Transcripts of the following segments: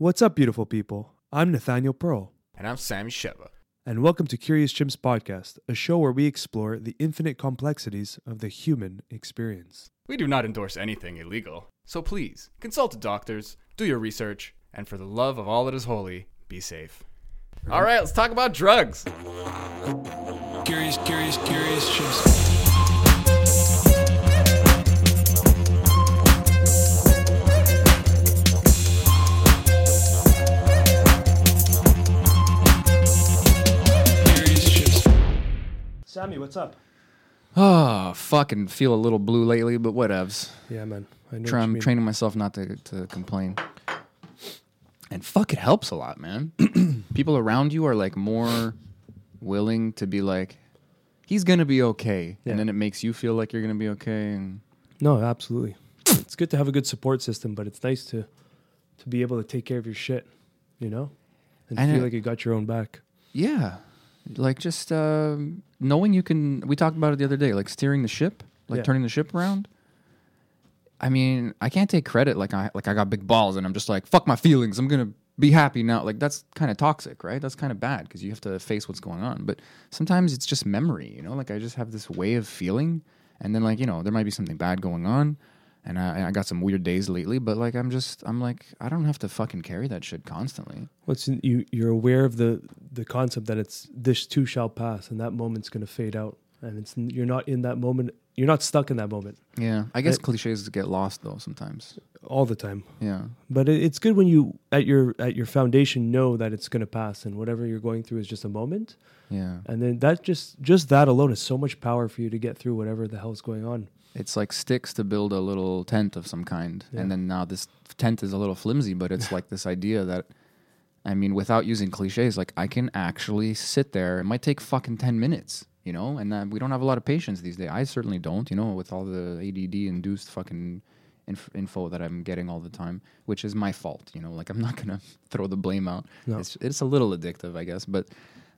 What's up, beautiful people? I'm Nathaniel Pearl, And I'm Sammy Sheva. and welcome to Curious Chimps Podcast, a show where we explore the infinite complexities of the human experience. We do not endorse anything illegal, so please consult the doctors, do your research, and for the love of all that is holy, be safe. All right, let's talk about drugs. Curious, curious, curious chimps. Sammy, what's up? Oh, fucking feel a little blue lately, but whatevs. Yeah, man. I know Try, what you I'm mean. training myself not to, to complain. And fuck, it helps a lot, man. People around you are like more willing to be like, he's gonna be okay, Yeah. and then it makes you feel like you're gonna be okay. And No, absolutely. it's good to have a good support system, but it's nice to to be able to take care of your shit, you know, and, And feel it- like you got your own back. yeah, like just um knowing you can. We talked about it the other day, like steering the ship, like Yeah. turning the ship around. I mean, I can't take credit like I like I got big balls and I'm just like fuck my feelings. I'm gonna be happy now. Like that's kind of toxic, right? That's kind of bad because you have to face what's going on. But sometimes it's just memory, you know. Like I just have this way of feeling, and then like you know there might be something bad going on, and I, I got some weird days lately. But like I'm just I'm like I don't have to fucking carry that shit constantly. What's in, you? You're aware of the the concept that it's this too shall pass, and that moment's going to fade out, and it's you're not in that moment. You're not stuck in that moment Yeah, I guess Uh, cliches get lost though sometimes. all the time. Yeah. But it, it's good when you at your at your foundation know that it's going to pass, and whatever you're going through is just a moment, Yeah. and then that just just that alone is so much power for you to get through whatever the hell's going on. It's like sticks to build a little tent of some kind. Yeah. And then now this tent is a little flimsy, but it's like this idea that, I mean, without using cliches, like I can actually sit there. It might take fucking 10 minutes, you know? And uh, we don't have a lot of patience these days. I certainly don't, you know, with all the ADD induced fucking inf- info that I'm getting all the time, which is my fault, you know? Like I'm not going to throw the blame out. No. It's, it's a little addictive, I guess. But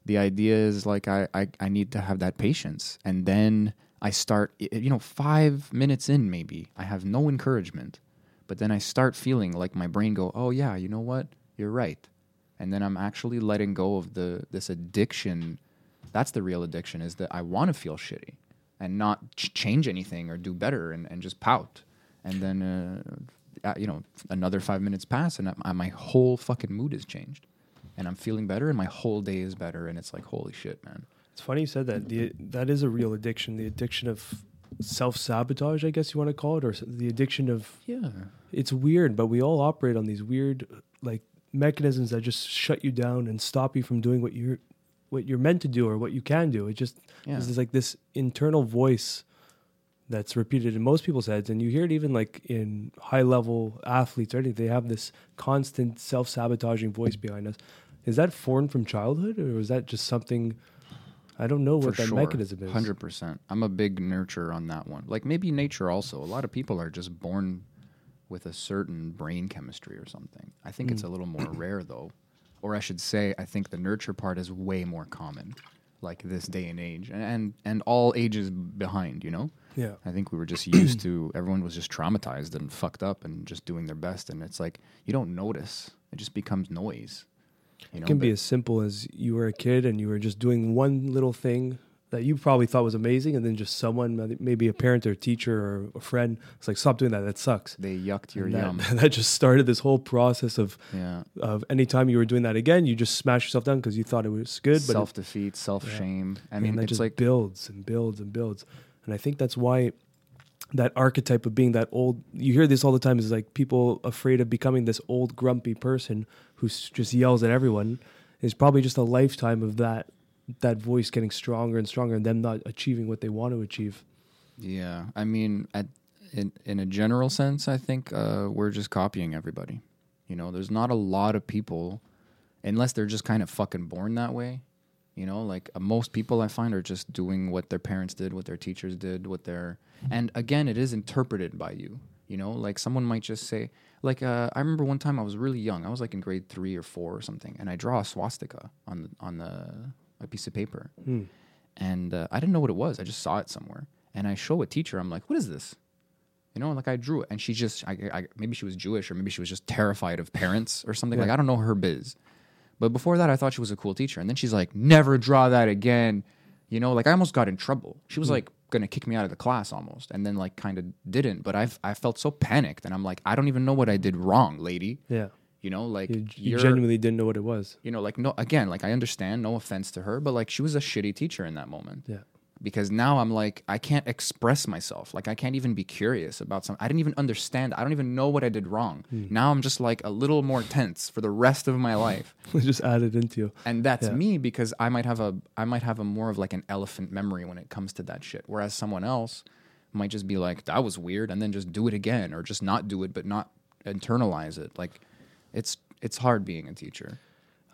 the idea is like I, I, I need to have that patience. And then I start, you know, five minutes in, maybe I have no encouragement, but then I start feeling like my brain go, oh yeah, you know what, you're right, and then I'm actually letting go of the this addiction. That's the real addiction is that I want to feel shitty and not ch- change anything or do better and, and just pout, and then uh, uh, you know another five minutes pass and I, my whole fucking mood has changed, and I'm feeling better and my whole day is better, and it's like holy shit, man. It's funny you said that. The, that is a real addiction. The addiction of self sabotage, I guess you want to call it, or the addiction of Yeah. it's weird, but we all operate on these weird like mechanisms that just shut you down and stop you from doing what you're what you're meant to do or what you can do. It just Yeah. there's like this internal voice that's repeated in most people's heads, and you hear it even like in high level athletes or anything. They have this constant self sabotaging voice behind us. Is that formed from childhood, or is that just something? I don't know what that mechanism is. Hundred percent. I'm a big nurture on that one. Like maybe nature also. A lot of people are just born with a certain brain chemistry or something. I think Mm. it's a little more rare though, or I should say, I think the nurture part is way more common, like this day and age, and and, and all ages behind. You know. Yeah. I think we were just used to everyone was just traumatized and fucked up and just doing their best, and it's like you don't notice. It just becomes noise. You know, It can be as simple as you were a kid and you were just doing one little thing that you probably thought was amazing, and then just someone, maybe a parent or a teacher or a friend, it's like, stop doing that. That sucks. they yucked your And that, yum. that just started this whole process of Yeah. of anytime you were doing that again, you just smash yourself down because you thought it was good, self defeat, self shame. I mean, and that it's just like builds and builds and builds. And I think that's why that archetype of being that old you hear this all the time is like people afraid of becoming this old grumpy person who just yells at everyone is probably just a lifetime of that that voice getting stronger and stronger and them not achieving what they want to achieve. yeah. I mean, at in in a general sense, I think uh, we're just copying everybody. You know, there's not a lot of people, unless they're just kind of fucking born that way. You know, like uh, most people I find are just doing what their parents did, what their teachers did, what their and again, it is interpreted by you. You know, like someone might just say, like uh, I remember one time I was really young. I was like in grade three or four or something, and I draw a swastika on the on the a piece of paper, and uh, I didn't know what it was. I just saw it somewhere, and I show a teacher. I'm like, "What is this?" You know, like I drew it, and she just, I, I, maybe she was Jewish, or maybe she was just terrified of parents or something. Like I don't know her biz, but before that, I thought she was a cool teacher, and then she's like, "Never draw that again." You know, like I almost got in trouble. She was hmm. like gonna kick me out of the class almost, and then like kind of didn't. But I, I felt so panicked, and I'm like, I don't even know what I did wrong, lady. Yeah. You know, like You, you genuinely didn't know what it was. you know, like no, again, like I understand, no offense to her, but like she was a shitty teacher in that moment. Yeah. Because now I'm like, I can't express myself. Like I can't even be curious about something. I didn't even understand. I don't even know what I did wrong. Hmm. Now I'm just like a little more tense for the rest of my life. Just added into you. And that's Yeah. me because I might have a I might have a more of like an elephant memory when it comes to that shit. Whereas someone else might just be like, that was weird, and then just do it again, or just not do it, but not internalize it. Like it's it's hard being a teacher.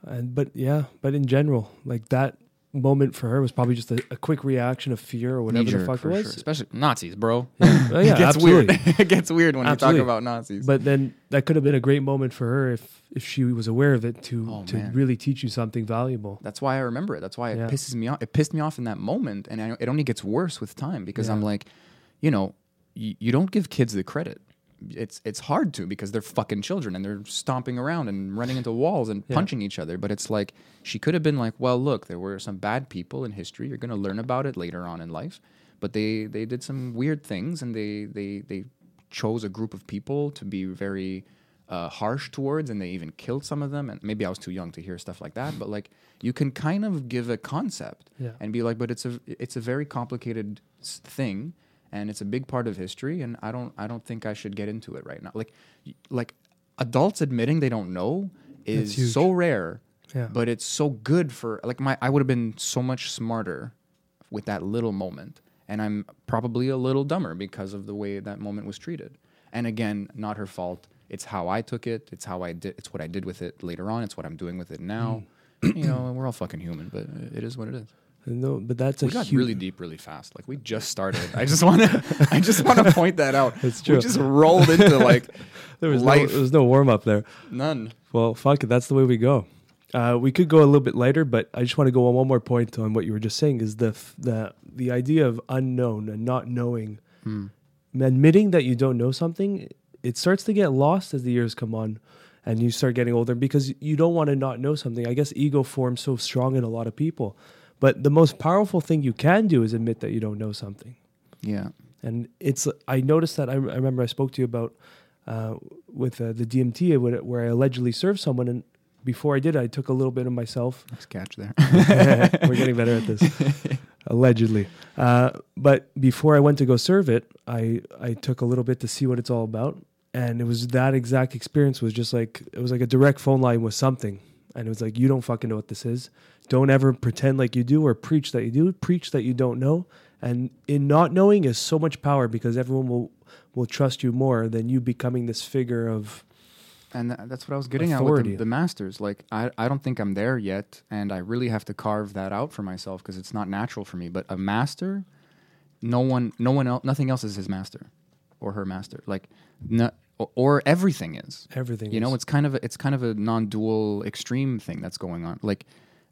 And but yeah, but in general, like that moment for her was probably just a, a quick reaction of fear or whatever the Knee-jerk, fuck it was. sure. Especially Nazis, bro. Oh, yeah, it gets absolutely. weird. it gets weird when Absolutely. you talk about Nazis. But then that could have been a great moment for her if if she was aware of it to Oh, to man. really teach you something valuable. that's why I remember it. That's why it Yeah. pisses me off. It pissed me off in that moment, and I, it only gets worse with time because I'm like, you know, you don't give kids the credit. It's it's hard to because they're fucking children and they're stomping around and running into walls and Yeah. punching each other. But it's like she could have been like, well, look, there were some bad people in history. You're gonna learn about it later on in life. But they they did some weird things and they they they chose a group of people to be very uh, harsh towards, and they even killed some of them. And maybe I was too young to hear stuff like that. But like, you can kind of give a concept Yeah. and be like, but it's a it's a very complicated thing, and it's a big part of history. And I don't I don't think I should get into it right now. Like, like adults admitting they don't know is so rare. Yeah. But it's so good for like my I would have been so much smarter with that little moment. And I'm probably a little dumber because of the way that moment was treated. And again, not her fault. It's how I took it. It's how I did. It's what I did with it later on. It's what I'm doing with it now. Mm. you know, we're all fucking human, but it is what it is. No, but that's a We got huge, really deep really fast. Like we just started. I just want to. I just want to point that out. It's true. We just rolled into like There was no, life. there was no warm up there. none. Well, fuck it. That's the way we go. Uh, we could go a little bit lighter, but I just want to go on one more point on what you were just saying. Is the f- the the idea of unknown and not knowing, admitting that you don't know something, it starts to get lost as the years come on, and you start getting older because you don't want to not know something. I guess ego forms so strong in a lot of people, but the most powerful thing you can do is admit that you don't know something. Yeah. And it's I noticed that I, I remember I spoke to you about uh, with uh, the DMT where where I allegedly served someone, and before I did, I took a little bit of myself. Let's catch there. We're getting better at this, allegedly. Uh, but before I went to go serve it, I I took a little bit to see what it's all about, and it was that exact experience was just like it was like a direct phone line with something, and it was like you don't fucking know what this is. Don't ever pretend like you do or preach that you do. Preach that you don't know. And in not knowing is so much power because everyone will will trust you more than you becoming this figure of And that's what I was getting at Authority. with the, the masters. Like, I, I don't think I'm there yet, and I really have to carve that out for myself because it's not natural for me. But a master, no one, no one else, nothing else is his master or her master. Like, no, or, or everything is. everything. You know, it's kind of a, it's kind of a non-dual extreme thing that's going on. Like,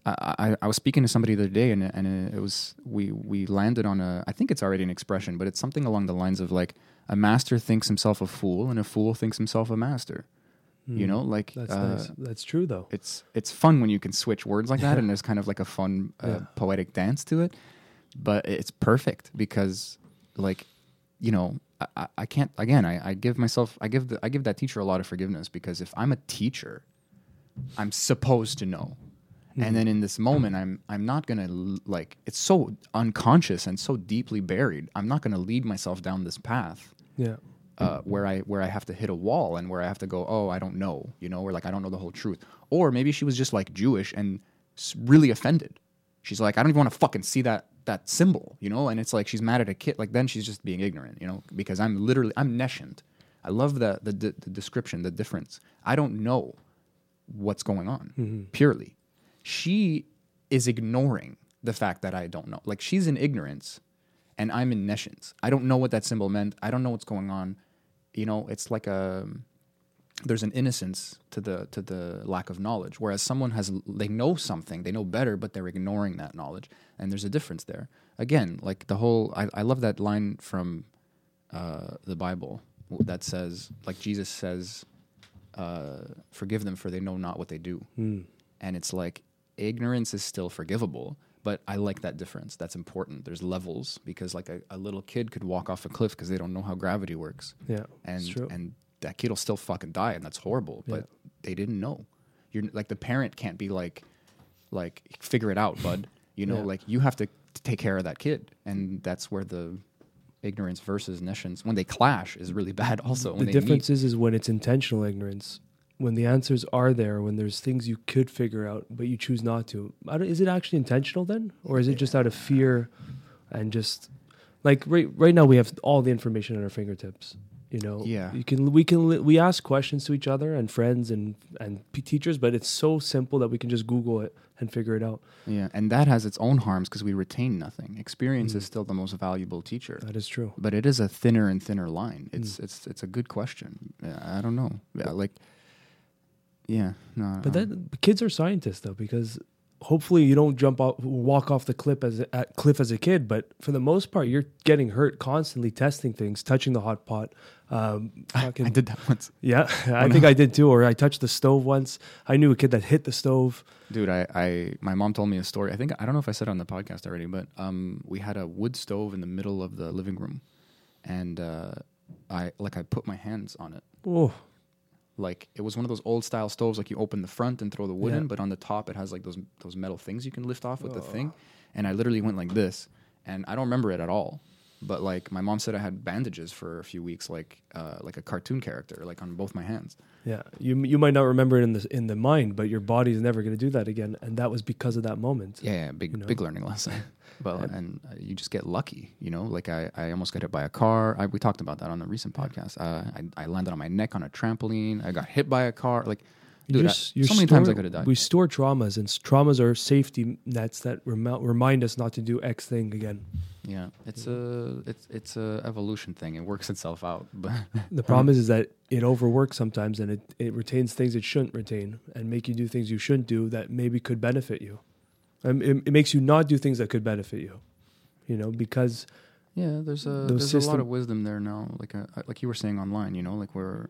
I, I, I was speaking to somebody the other day, and and it was we we landed on a I think it's already an expression, but it's something along the lines of like a master thinks himself a fool, and a fool thinks himself a master. You know, like Hmm. that's uh, nice. That's true though. it's it's fun when you can switch words like that, and there's kind of like a fun uh, Yeah. poetic dance to it. But it's perfect because, like, you know, I, I- I can't again. I, I give myself, I give the, I give that teacher a lot of forgiveness because if I'm a teacher, I'm supposed to know, and then in this moment, I'm I'm not gonna like. It's so unconscious and so deeply buried. I'm not gonna lead myself down this path Yeah. uh, where I where I have to hit a wall and where I have to go, oh, I don't know, you know, or like I don't know the whole truth. Or maybe she was just like Jewish and s- really offended. She's like, I don't even want to fucking see that that symbol, you know. And it's like she's mad at a kid. Like then she's just being ignorant, you know, because I'm literally I'm nescient. I love the the, the, the description, the difference. I don't know what's going on purely. She is ignoring the fact that I don't know. Like she's in ignorance and I'm in nescience. I don't know what that symbol meant. I don't know what's going on. You know, it's like a there's an innocence to the to the lack of knowledge. Whereas someone has they know something, they know better, but they're ignoring that knowledge, and there's a difference there. Again, like the whole I, I love that line from uh, the Bible that says, like Jesus says, uh, "Forgive them, for they know not what they do." Hmm. And it's like ignorance is still forgivable, but I like that difference. That's important. There's levels because like a, a little kid could walk off a cliff because they don't know how gravity works, Yeah, and and that kid will still fucking die, and that's horrible. But Yeah. they didn't know. You're like the parent can't be like, like figure it out, bud. You know, Yeah. like you have to take care of that kid, and that's where the ignorance versus nescience when they clash is really bad. Also, when the difference meet. is is when it's intentional ignorance when the answers are there when there's things you could figure out but you choose not to is it actually intentional then or is it just out of fear and just like right right now we have all the information at our fingertips you know Yeah. you can we can we ask questions to each other and friends and and teachers but it's so simple that we can just google it and figure it out Yeah, and that has its own harms because we retain nothing. Experience Mm. is still the most valuable teacher. that is true but it is a thinner and thinner line. Mm. It's it's it's a good question. I don't know. Yeah, like, yeah, no. But um, then kids are scientists though, because hopefully you don't jump off, walk off the cliff as a, at cliff as a kid. But for the most part, you're getting hurt constantly, testing things, touching the hot pot. Um, fucking, I did that once, yeah, I think I did too. Or I touched the stove once. I knew a kid that hit the stove. dude. I, I my mom told me a story. I think I don't know if I said it on the podcast already, but um, we had a wood stove in the middle of the living room, and uh, I like I put my hands on it. Oh, Like it was one of those old style stoves, like you open the front and throw the wood Yeah. in, but on the top it has like those those metal things you can lift off with the thing. And I literally went like this, and I don't remember it at all. But like my mom said, I had bandages for a few weeks, like uh, like a cartoon character, like on both my hands. yeah. You you might not remember it in the in the mind, but your body's never going to do that again, and that was because of that moment. Yeah, yeah big You know? big learning lesson. But And- and uh, you just get lucky, you know. Like I, I almost got hit by a car. I, we talked about that on the recent podcast. Uh, I, I landed on my neck on a trampoline. I got hit by a car. Like, dude, I- so many times I could have died. We store traumas, and traumas are safety nets that remi- remind us not to do X thing again. Yeah, it's a it's it's a evolution thing. It works itself out, but The problem is, is that it overworks sometimes and it, it retains things it shouldn't retain and make you do things you shouldn't do that maybe could benefit you. Um, it, it makes you not do things that could benefit you, you know, because yeah, there's a there's a lot of wisdom there now. Like uh, like you were saying online, you know, like where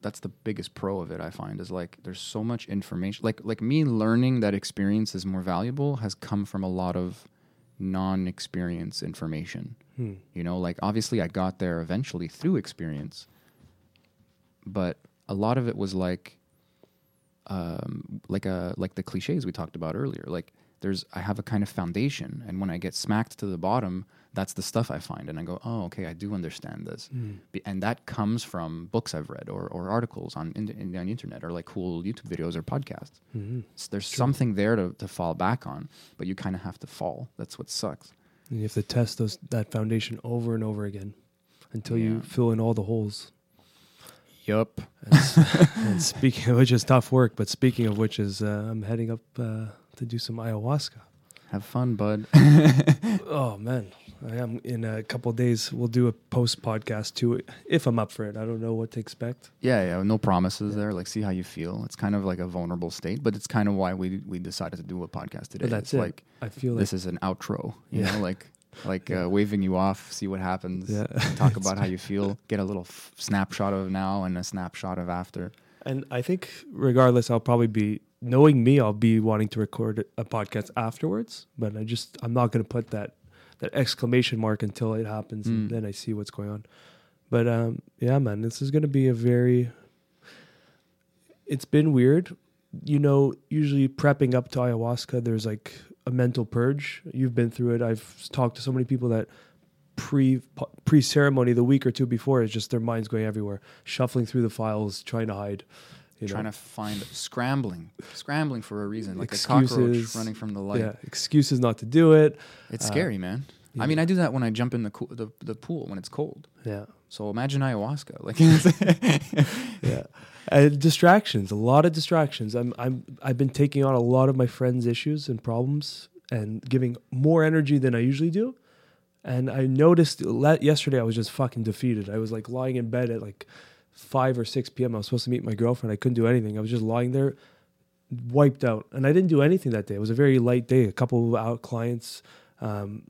that's the biggest pro of it. I find is like there's so much information. Like like me learning that experience is more valuable has come from a lot of non-experience information. hmm, You know, like obviously I got there eventually through experience, but a lot of it was like, um, like a like the cliches we talked about earlier. Like there's I have a kind of foundation, and when I get smacked to the bottom, that's the stuff I find, and I go, oh, okay, I do understand this, Be- and that comes from books I've read or or articles on in, in, on the internet or like cool YouTube videos or podcasts. hmm. S there's something there to, to fall back on, but you kind of have to fall. That's what sucks. And you have to test those that foundation over and over again until Yeah. you fill in all the holes. Yup. And, and speaking of which is tough work, but speaking of which is uh, I'm heading up uh, to do some ayahuasca. Have fun, bud. Oh man, I am in a couple of days. We'll do a post podcast to it if I'm up for it. I don't know what to expect. Yeah, yeah, no promises there. Like, see how you feel. It's kind of like a vulnerable state, but it's kind of why we we decided to do a podcast today. But that's it's it. like I feel like this is an outro, you Yeah. know, like like uh, waving you off, see what happens, Yeah. talk about how you feel, get a little f- snapshot of now and a snapshot of after. And I think, regardless, I'll probably be knowing me. I'll be wanting to record a podcast afterwards, but I just I'm not going to put that that exclamation mark until it happens, and Mm. then I see what's going on. But um, yeah, man, this is going to be a very. It's been weird, you know. Usually, prepping up to ayahuasca, there's like a mental purge. You've been through it. I've talked to so many people that pre pre ceremony the week or two before is just their minds going everywhere, shuffling through the files, trying to hide. You know? Trying to find scrambling, scrambling for a reason, like a cockroach running from the light. yeah, excuses not to do it. It's Uh, scary, man. yeah. I mean, I do that when I jump in the, cool, the the pool when it's cold. Yeah, So imagine ayahuasca, like yeah. And distractions, a lot of distractions. I'm I'm I've been taking on a lot of my friends' issues and problems and giving more energy than I usually do. And I noticed yesterday I was just fucking defeated. I was like lying in bed at like five or six p.m. I was supposed to meet my girlfriend. I couldn't do anything. I was just lying there, wiped out, and I didn't do anything that day. It was a very light day. A couple of out clients, um,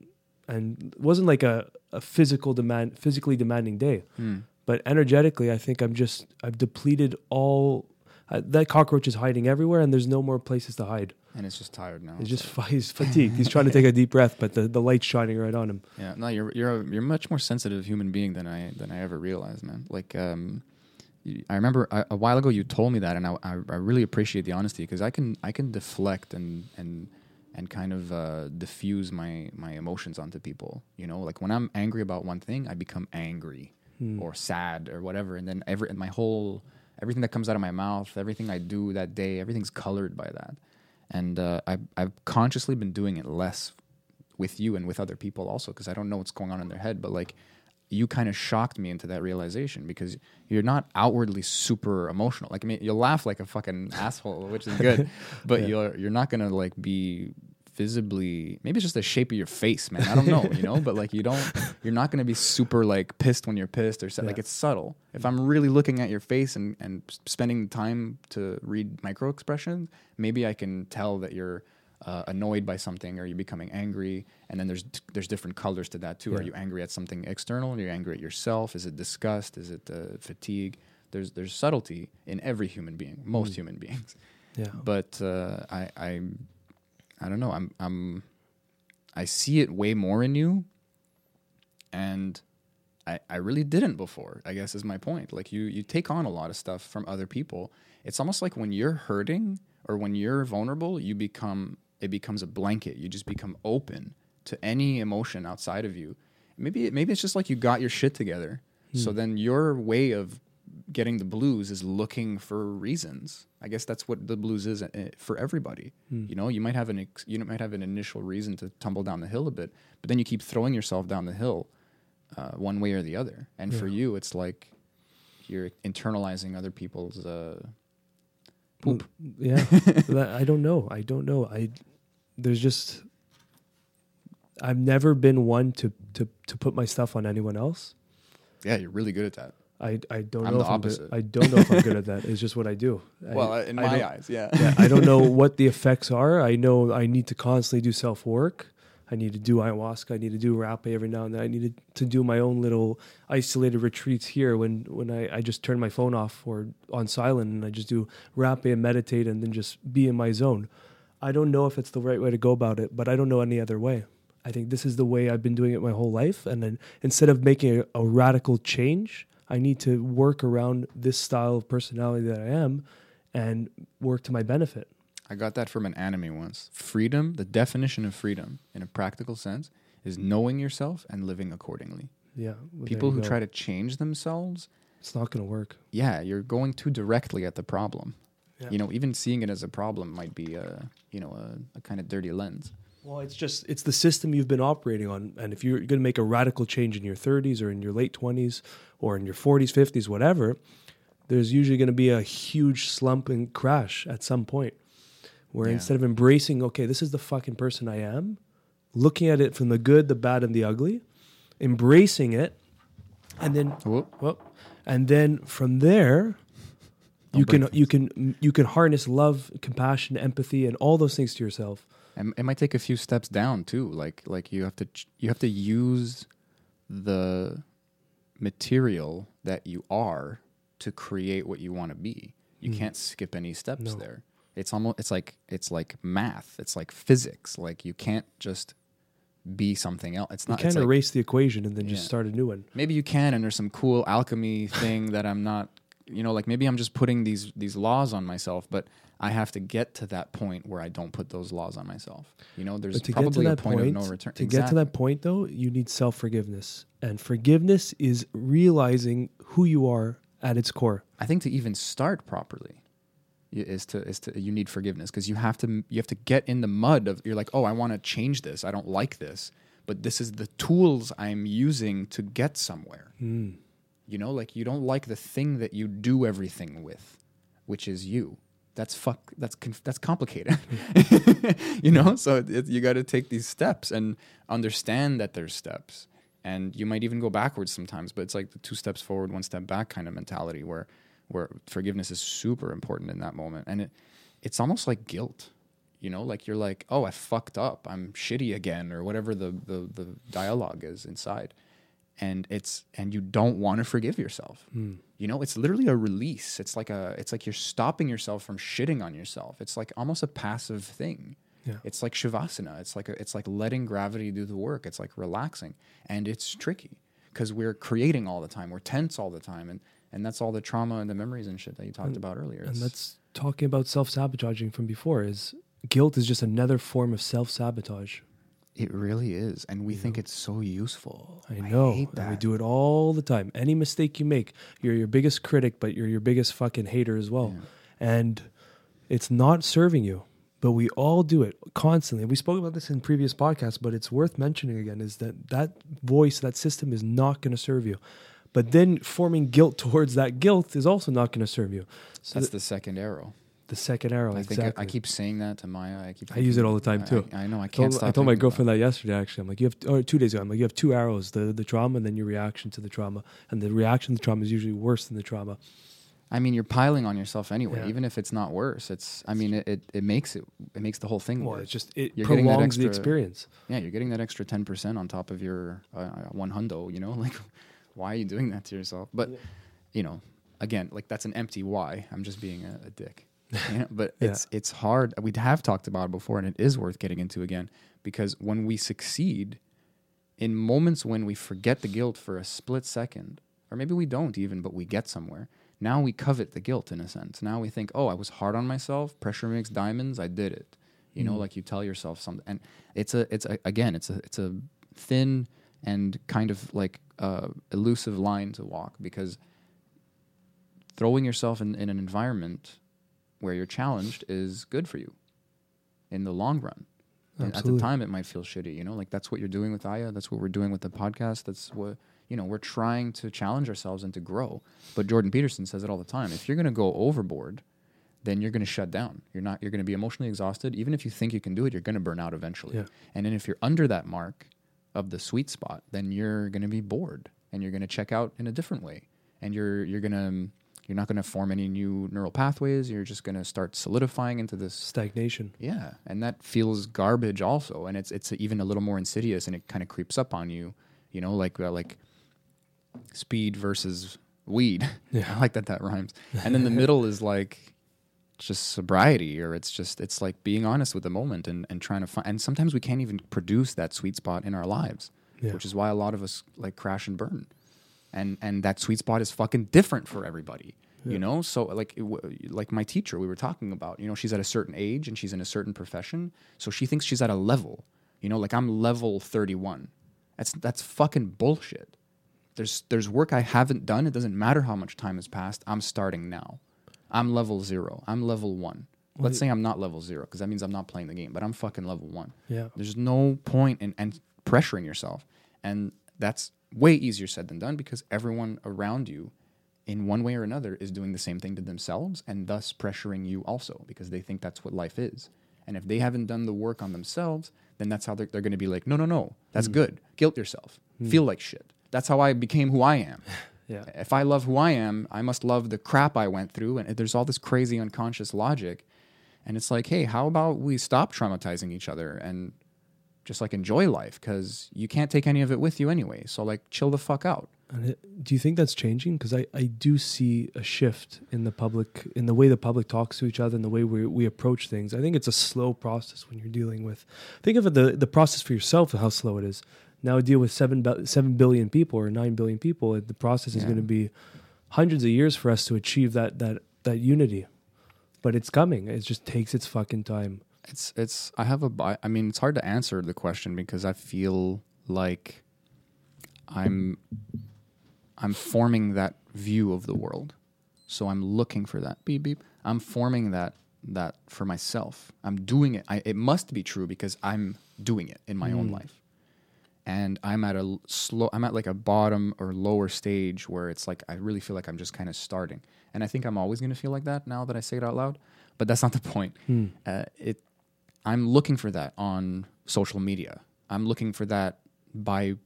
and it wasn't like a, a physical demand, physically demanding day, Hmm. but energetically, I think I'm just I've depleted all. Uh, that cockroach is hiding everywhere, and there's no more places to hide. and it's just tired now. He's just he's fatigued. He's trying to take a deep breath, but the, the light's shining right on him. Yeah, no, you're you're a, you're a much more sensitive human being than I than I ever realized, man. Like, um, I remember a, a while ago you told me that, and I I, I really appreciate the honesty because I can I can deflect and and and kind of uh, diffuse my my emotions onto people. You know, like when I'm angry about one thing, I become angry or sad or whatever, and then every and my whole everything that comes out of my mouth, everything I do that day, everything's colored by that. And uh, I've I've consciously been doing it less with you and with other people also because I don't know what's going on in their head. But like, you kind of shocked me into that realization because you're not outwardly super emotional. Like, I mean, you'll laugh like a fucking asshole, which is good, but you're you're not gonna like be visibly. Maybe it's just the shape of your face, man. I don't know, you know. But like, you don't. You're not gonna be super like pissed when you're pissed or sad. like it's subtle. If I'm really looking at your face and and spending time to read micro expressions, maybe I can tell that you're uh, annoyed by something or you're becoming angry? And then there's there's different colors to that too. Are you angry at something external? Are you angry at yourself? Is it disgust? Is it uh, fatigue? There's there's subtlety in every human being most human beings. Yeah, but uh, I I I don't know. I'm I'm I see it way more in you and I, I really didn't before i guess is my point. Like you you take on a lot of stuff from other people. It's almost like when you're hurting or when you're vulnerable you become it becomes a blanket you just become open to any emotion outside of you maybe it, maybe it's just like you got your shit together so then your way of getting the blues is looking for reasons i guess that's what the blues is uh, for everybody you know you might have an ex- you might have an initial reason to tumble down the hill a bit but then you keep throwing yourself down the hill uh, one way or the other. And for you, it's like you're internalizing other people's uh, poop. yeah. I don't know. I don't know. I there's just I've never been one to to to put my stuff on anyone else. Yeah, you're really good at that. I I don't I'm know the if I'm good. I don't know if I'm good at that. It's just what I do. I- well, uh, in I my eyes, yeah. yeah, I don't know what the effects are. I know I need to constantly do self work. I need to do ayahuasca. I need to do rapé every now and then. I need to do my own little isolated retreats here when, when I, I just turn my phone off or on silent and I just do rapé and meditate and then just be in my zone. I don't know if it's the right way to go about it, but I don't know any other way. I think this is the way I've been doing it my whole life. And then instead of making a, a radical change, I need to work around this style of personality that I am and work to my benefit. I got that from an anime once. Freedom, the definition of freedom in a practical sense, is knowing yourself and living accordingly. Yeah. well, People who go. try to change themselves, it's not going to work. yeah, you're going too directly at the problem. Yeah. You know, even seeing it as a problem might be a, you know, a, a kind of dirty lens. Well, it's just it's the system you've been operating on, and if you're going to make a radical change in your 30s or in your late 20s or in your 40s, 50s, whatever, there's usually going to be a huge slump and crash at some point. Where Yeah. instead of embracing, okay, this is the fucking person I am, looking at it from the good, the bad, and the ugly, embracing it, and then Whoop. well, and then from there, you break can you can you can harness love, compassion, empathy, and all those things to yourself. And it might take a few steps down too. Like like you have to ch- you have to use the material that you are to create what you want to be. You hmm. can't skip any steps No. there. It's almost it's like it's like math. It's like physics. Like you can't just be something else. It's not. You can't it's like, erase the equation and then just start a new one. maybe you can, and there's some cool alchemy thing that I'm not. You know, like maybe I'm just putting these these laws on myself, but I have to get to that point where I don't put those laws on myself. You know, there's But to get to probably a point, point, of no return. to get to that point though, you need self forgiveness, and forgiveness is realizing who you are at its core. I think to even start properly is to is to you need forgiveness because you have to you have to get in the mud of you're like oh I want to change this I don't like this but this is the tools I'm using to get somewhere. Hmm. You know, like you don't like the thing that you do everything with, which is you. That's fuck. That's conf- that's complicated. you know, so it, it- you got to take these steps and understand that there's steps, and you might even go backwards sometimes. But it's like the two steps forward, one step back kind of mentality, where where forgiveness is super important in that moment, and it it's almost like guilt. You know, like you're like, oh, I fucked up. I'm shitty again, or whatever the the, the dialogue is inside, and it's and you don't want to forgive yourself. Hmm. You know, it's literally a release. It's like a it's like you're stopping yourself from shitting on yourself. It's like almost a passive thing. Yeah. It's like shavasana. It's like a, it's like letting gravity do the work. It's like relaxing, and it's tricky because we're creating all the time. We're tense all the time, and and that's all the trauma and the memories and shit that you talked And- about earlier. and that's talking about self sabotaging from before. Is guilt is just another form of self sabotage. It really is, and we think it's so useful. I know. hate and we do it all the time. Any mistake you make, you're your biggest critic, but you're your biggest fucking hater as well. And it's not serving you. But we all do it constantly. We spoke about this in previous podcasts, but it's worth mentioning again is that that voice, that system is not going to serve you. But then forming guilt towards that guilt is also not going to serve you. So That's the, the second arrow. The second arrow, I think I, exactly. I keep saying that to Maya. I keep. I use it all the time, too. I, I know. I I can't told, stop. I told my girlfriend that yesterday. Actually, I'm like, you have, or two days ago. I'm like, you have two arrows: the the trauma, and then your reaction to the trauma. And the reaction to the trauma is usually worse than the trauma. I mean, you're piling on yourself anyway. Yeah. Even if it's not worse, it's. I mean, it, it, it makes it. It makes the whole thing Well, worse. it's just it You're that prolongs the experience. yeah, you're getting that extra ten percent on top of your uh, one hundo. You know, like, why are you doing that to yourself? But, you know, again, like that's an empty why. I'm just being a, a dick. You know? But Yeah. it's it's hard. We have talked about it before, and it is worth getting into again because when we succeed, in moments when we forget the guilt for a split second, or maybe we don't even, but we get somewhere. Now we covet the guilt in a sense. Now we think, oh, I was hard on myself. Pressure makes diamonds. I did it. You know, like you tell yourself something, and it's a, it's a, again, it's a, it's a thin and kind of like uh, elusive line to walk because throwing yourself in, in an environment where you're challenged is good for you in the long run. And at the time, it might feel shitty, you know, like that's what you're doing with Aya. That's what we're doing with the podcast. That's what, you know, we're trying to challenge ourselves and to grow. But Jordan Peterson says it all the time. If you're going to go overboard, then you're going to shut down. You're not, you're going to be emotionally exhausted. Even if you think you can do it, you're going to burn out eventually. Yeah. And then if you're under that mark of the sweet spot, then you're going to be bored and you're going to check out in a different way. And you're, you're going to, you're not going to form any new neural pathways. You're just going to start solidifying into this Stagnation. yeah, and that feels garbage also, and it's it's even a little more insidious, and it kind of creeps up on you. You know, like uh, like speed versus weed. Yeah. I like that that rhymes. And then the middle is like just sobriety, or it's just it's like being honest with the moment and and trying to find. And sometimes we can't even produce that sweet spot in our lives, Yeah. which is why a lot of us like crash and burn. And and that sweet spot is fucking different for everybody. You know, so like it w- like my teacher we were talking about. You know, she's at a certain age and she's in a certain profession, so she thinks she's at a level. You know, like I'm level thirty one. That's that's fucking bullshit. There's there's work I haven't done. It doesn't matter how much time has passed. I'm starting now. I'm level zero. I'm level one. Let's say I'm not level zero because that means I'm not playing the game, but I'm fucking level one. Yeah. There's no point in and pressuring yourself, and that's way easier said than done because everyone around you, in one way or another, is doing the same thing to themselves and thus pressuring you also because they think that's what life is. And if they haven't done the work on themselves, then that's how they're, they're going to be like, no, no, no, that's hmm. good. Guilt yourself. Hmm. Feel like shit. That's how I became who I am. Yeah. If I love who I am, I must love the crap I went through. And there's all this crazy unconscious logic. And it's like, hey, how about we stop traumatizing each other and just like enjoy life? Because you can't take any of it with you anyway. So, like, chill the fuck out. And it, do you think that's changing? Because I, I do see a shift in the public, in the way the public talks to each other, and the way we, we approach things. I think it's a slow process when you're dealing with. Think of it, the the process for yourself, how slow it is. Now deal with seven seven billion people or nine billion people. The process is going to be hundreds of years for us to achieve that that that unity. But it's coming. It just takes its fucking time. It's, it's, I have a, bi- I mean, it's hard to answer the question because I feel like I'm, I'm forming that view of the world. So I'm looking for that beep beep. I'm forming that that for myself. I'm doing it. I, it must be true because I'm doing it in my own life. And I'm at a slow. I'm at like a bottom or lower stage where it's like I really feel like I'm just kind of starting. And I think I'm always going to feel like that now that I say it out loud. But that's not the point. Uh, it. I'm looking for that on social media. I'm looking for that by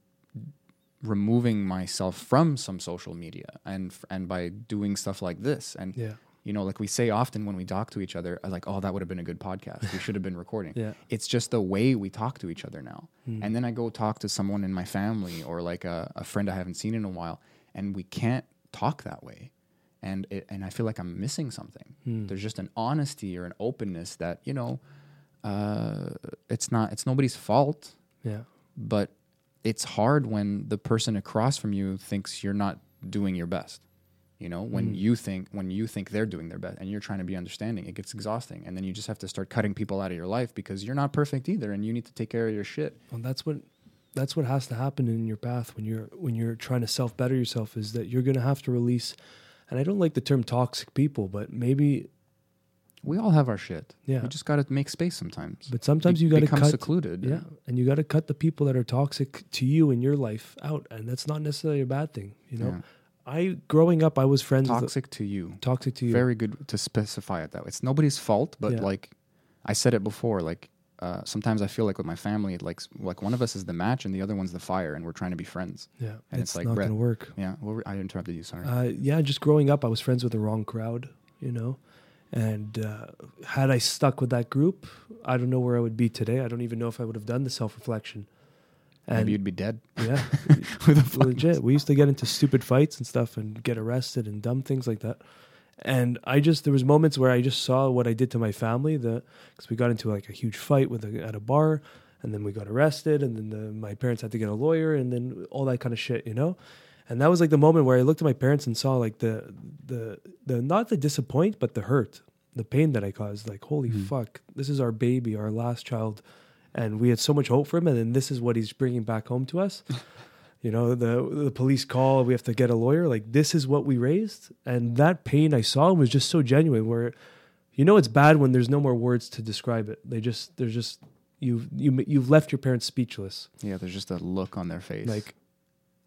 removing myself from some social media and and by doing stuff like this and Yeah. You know, like we say often when we talk to each other, uh, like, oh, that would have been a good podcast. We should have been recording. Yeah. It's just the way we talk to each other now. And then I go talk to someone in my family or like a, a friend I haven't seen in a while, and we can't talk that way. And it, and I feel like I'm missing something. There's just an honesty or an openness that you know, uh, it's not it's nobody's fault. Yeah. but it's hard when the person across from you thinks you're not doing your best you know? When you think when you think they're doing their best and you're trying to be understanding it gets exhausting. And then you just have to start cutting people out of your life because you're not perfect either and you need to take care of your shit. Well, that's what that's what has to happen in your path when you're when you're trying to self better yourself is that you're going to have to release and I don't like the term toxic people, but maybe we all have our shit Yeah. we just got to make space sometimes but sometimes you got to become cut secluded Yeah, and you got to cut the people that are toxic to you in your life out, and that's not necessarily a bad thing. You know, Yeah. I growing up, I was friends with toxic to you toxic to you. very good to specify it that way it's nobody's fault but Yeah. like i said it before like uh, sometimes i feel like with my family it like like one of us is the match and the other one's the fire and we're trying to be friends yeah, and it's, it's like, not Brett, going to work. yeah well i interrupted you sorry Uh, yeah, just growing up, I was friends with the wrong crowd. You know, and uh, had I stuck with that group, I don't know where I would be today. I don't even know if I would have done the self reflection. And maybe you'd be dead Yeah, legit. We used to get into stupid fights and stuff and get arrested and dumb things like that. And I just there was moments where I just saw what I did to my family. Because we got into like a huge fight with a, at a bar, and then we got arrested, and then the, my parents had to get a lawyer, and then all that kind of shit, you know. And that was like the moment where I looked at my parents and saw like the the the not the disappoint, but the hurt, the pain that I caused. Like holy mm-hmm. fuck, this is our baby, our last child, and we had so much hope for him, and then this is what he's bringing back home to us. You know the the police call we have to get a lawyer. Like this is what we raised and that pain i saw was just so genuine where you know it's bad when there's no more words to describe it. They just there's just you've you, you've left your parents speechless. Yeah there's just a look on their face. Like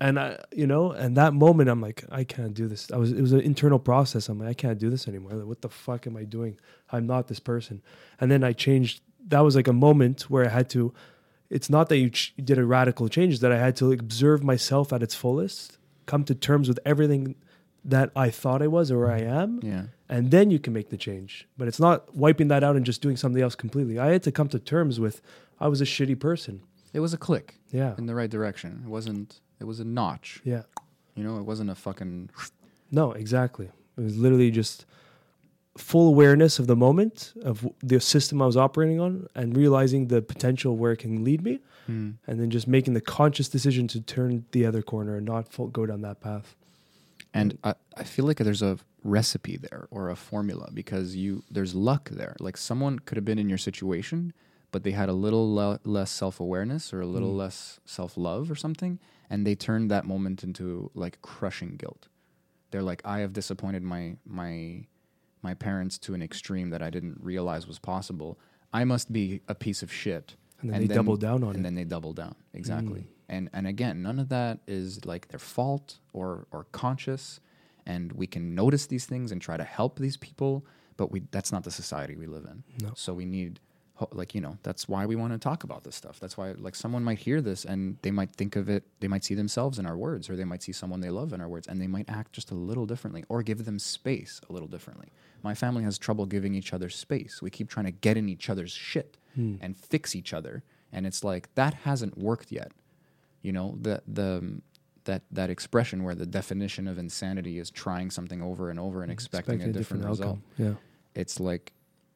and i you know and that moment i'm like i can't do this. I was it was an internal process. I'm like i can't do this anymore. Like, what the fuck am i doing? I'm not this person. And then i changed that was like a moment where i had to it's not that you ch- did a radical change that i had to like, observe myself at its fullest come to terms with everything that i thought i was or i mm-hmm. am. Yeah. And then you can make the change. But it's not wiping that out and just doing something else completely. I had to come to terms with I was a shitty person. it was a click Yeah. in the right direction. It wasn't it was a notch Yeah. you know it wasn't a fucking No, exactly. It was literally just full awareness of the moment of the system I was operating on and realizing the potential where it can lead me Hmm. and then just making the conscious decision to turn the other corner and not full, go down that path. and I, I feel like there's a recipe there or a formula because you there's luck there like someone could have been in your situation but they had a little le- less self-awareness or a little less self-love or something and they turned that moment into like crushing guilt. They're like i have disappointed my my my parents to an extreme that i didn't realize was possible. I must be a piece of shit. And then they double down on it. and then they double down. Exactly. Mm. And and again none of that is like their fault or or conscious. And we can notice these things and try to help these people but we that's not the society we live in. No. so we need like you know that's why we want to talk about this stuff. That's why like someone might hear this and they might think of it they might see themselves in our words or they might see someone they love in our words and they might act just a little differently or give them space a little differently. My family has trouble giving each other space. We keep trying to get in each other's shit hmm. and fix each other and it's like that hasn't worked yet. You know the the um, that that expression where the definition of insanity is trying something over and over and mm, expecting, a different, result. Yeah. it's like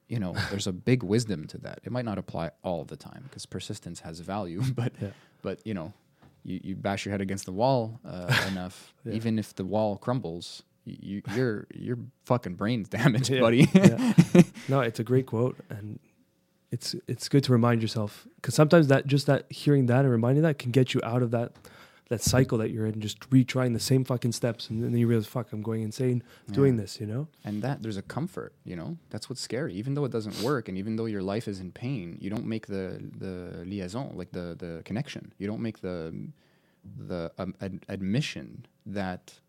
you know there's a big wisdom to that it might not apply all the time because persistence has value but Yeah. but you know you, you bash your head against the wall uh, enough Yeah. even if the wall crumbles you, you your your fucking brain's damaged Yeah. buddy yeah. No, it's a great quote, and it's it's good to remind yourself because sometimes that just that hearing that and reminding that can get you out of that that cycle that you're in, just retrying the same fucking steps, and then you realize, fuck, I'm going insane doing this, you know? and that there's a comfort you know? That's what's scary. Even though it doesn't work and even though your life is in pain you don't make the the liaison like the the connection. You don't make the the um, ad- admission that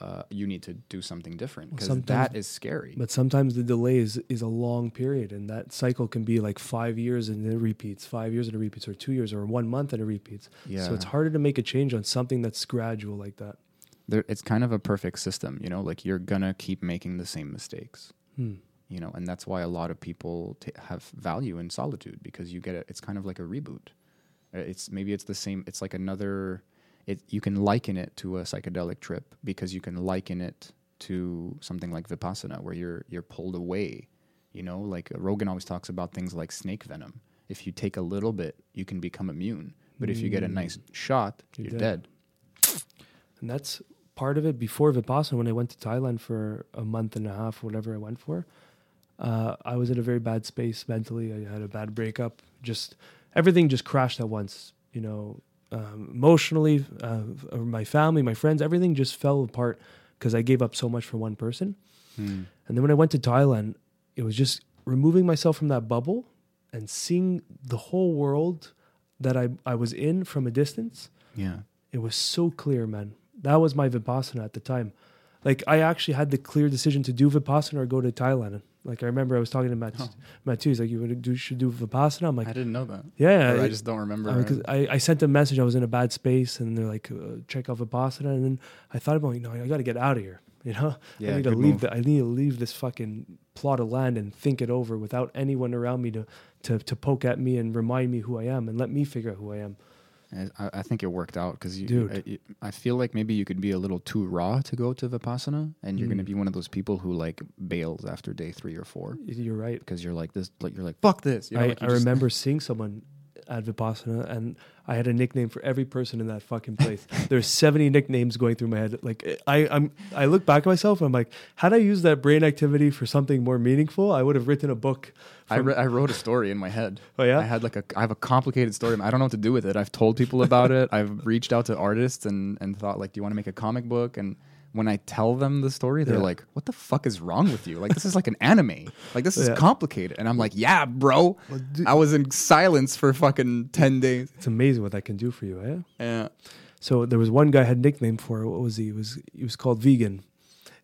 uh, you need to do something different because sometimes- that is scary But sometimes the delay is, is a long period, and that cycle can be like five years and it repeats, five years and it repeats, or two years, or one month and it repeats. yeah So it's harder to make a change on something that's gradual like that. there, it's kind of a perfect system. You know, like you're gonna keep making the same mistakes. Hmm. You know, and that's why a lot of people ta have value in solitude because you get it. It's kind of like a reboot. Uh, It's maybe it's the same. It's like another. It you can liken it to a psychedelic trip because you can liken it to something like vipassana where you're you're pulled away. You know, like uh, Rogan always talks about things like snake venom. If you take a little bit, you can become immune. But if you get a nice shot, You're you're, dead. dead. And that's part of it. Before Vipassana, when I went to Thailand for a month and a half, whatever I went for, uh, I was in a very bad space mentally. I had a bad breakup. Just everything just crashed at once. You know, um, emotionally, uh, my family, my friends, everything just fell apart because I gave up so much for one person. And then when I went to Thailand, it was just removing myself from that bubble and seeing the whole world that I, I was in from a distance. Yeah. It was so clear, man. That was my Vipassana at the time. Like I actually had the clear decision to do Vipassana or go to Thailand. Like I remember I was talking to Matt, Oh. Matt too. He's like, "You would do, should do Vipassana." I'm like, I didn't know that. "Yeah." Or I just don't remember. uh, 'cause I, I sent a message. I was in a bad space, and they're like, uh, "Check out Vipassana." And then I thought about, you know, I got to get out of here. You know, Yeah, I need to leave. The, I need to leave this fucking plot of land and think it over without anyone around me to to to poke at me and remind me who I am and let me figure out who I am. I, I think it worked out because you, Dude. I, I feel like maybe you could be a little too raw to go to vipassana, and you're going to Mm. be one of those people who like bails after day three or four You're right. because you're like this, like you're like fuck this. You know, I, like you I just- remember seeing someone at Vipassana, and I had a nickname for every person in that fucking place. There's 70 nicknames going through my head. Like I, I'm, I look back at myself, and I'm like, had I used that brain activity for something more meaningful, I would have written a book. I, re- I wrote a story in my head. Oh, yeah? I had like a I have a complicated story. I don't know what to do with it. I've told people about it. I've reached out to artists and and thought like, do you want to make a comic book? And when I tell them the story, they're Yeah. like, "What the fuck is wrong with you? Like this is like an anime. Like this is Yeah. complicated." And I'm like, "Yeah, bro." dude- I was in silence for fucking ten days. It's amazing what that can do for you, eh? Yeah. So there was one guy I had a nickname for. What was he? He was he was called Vegan.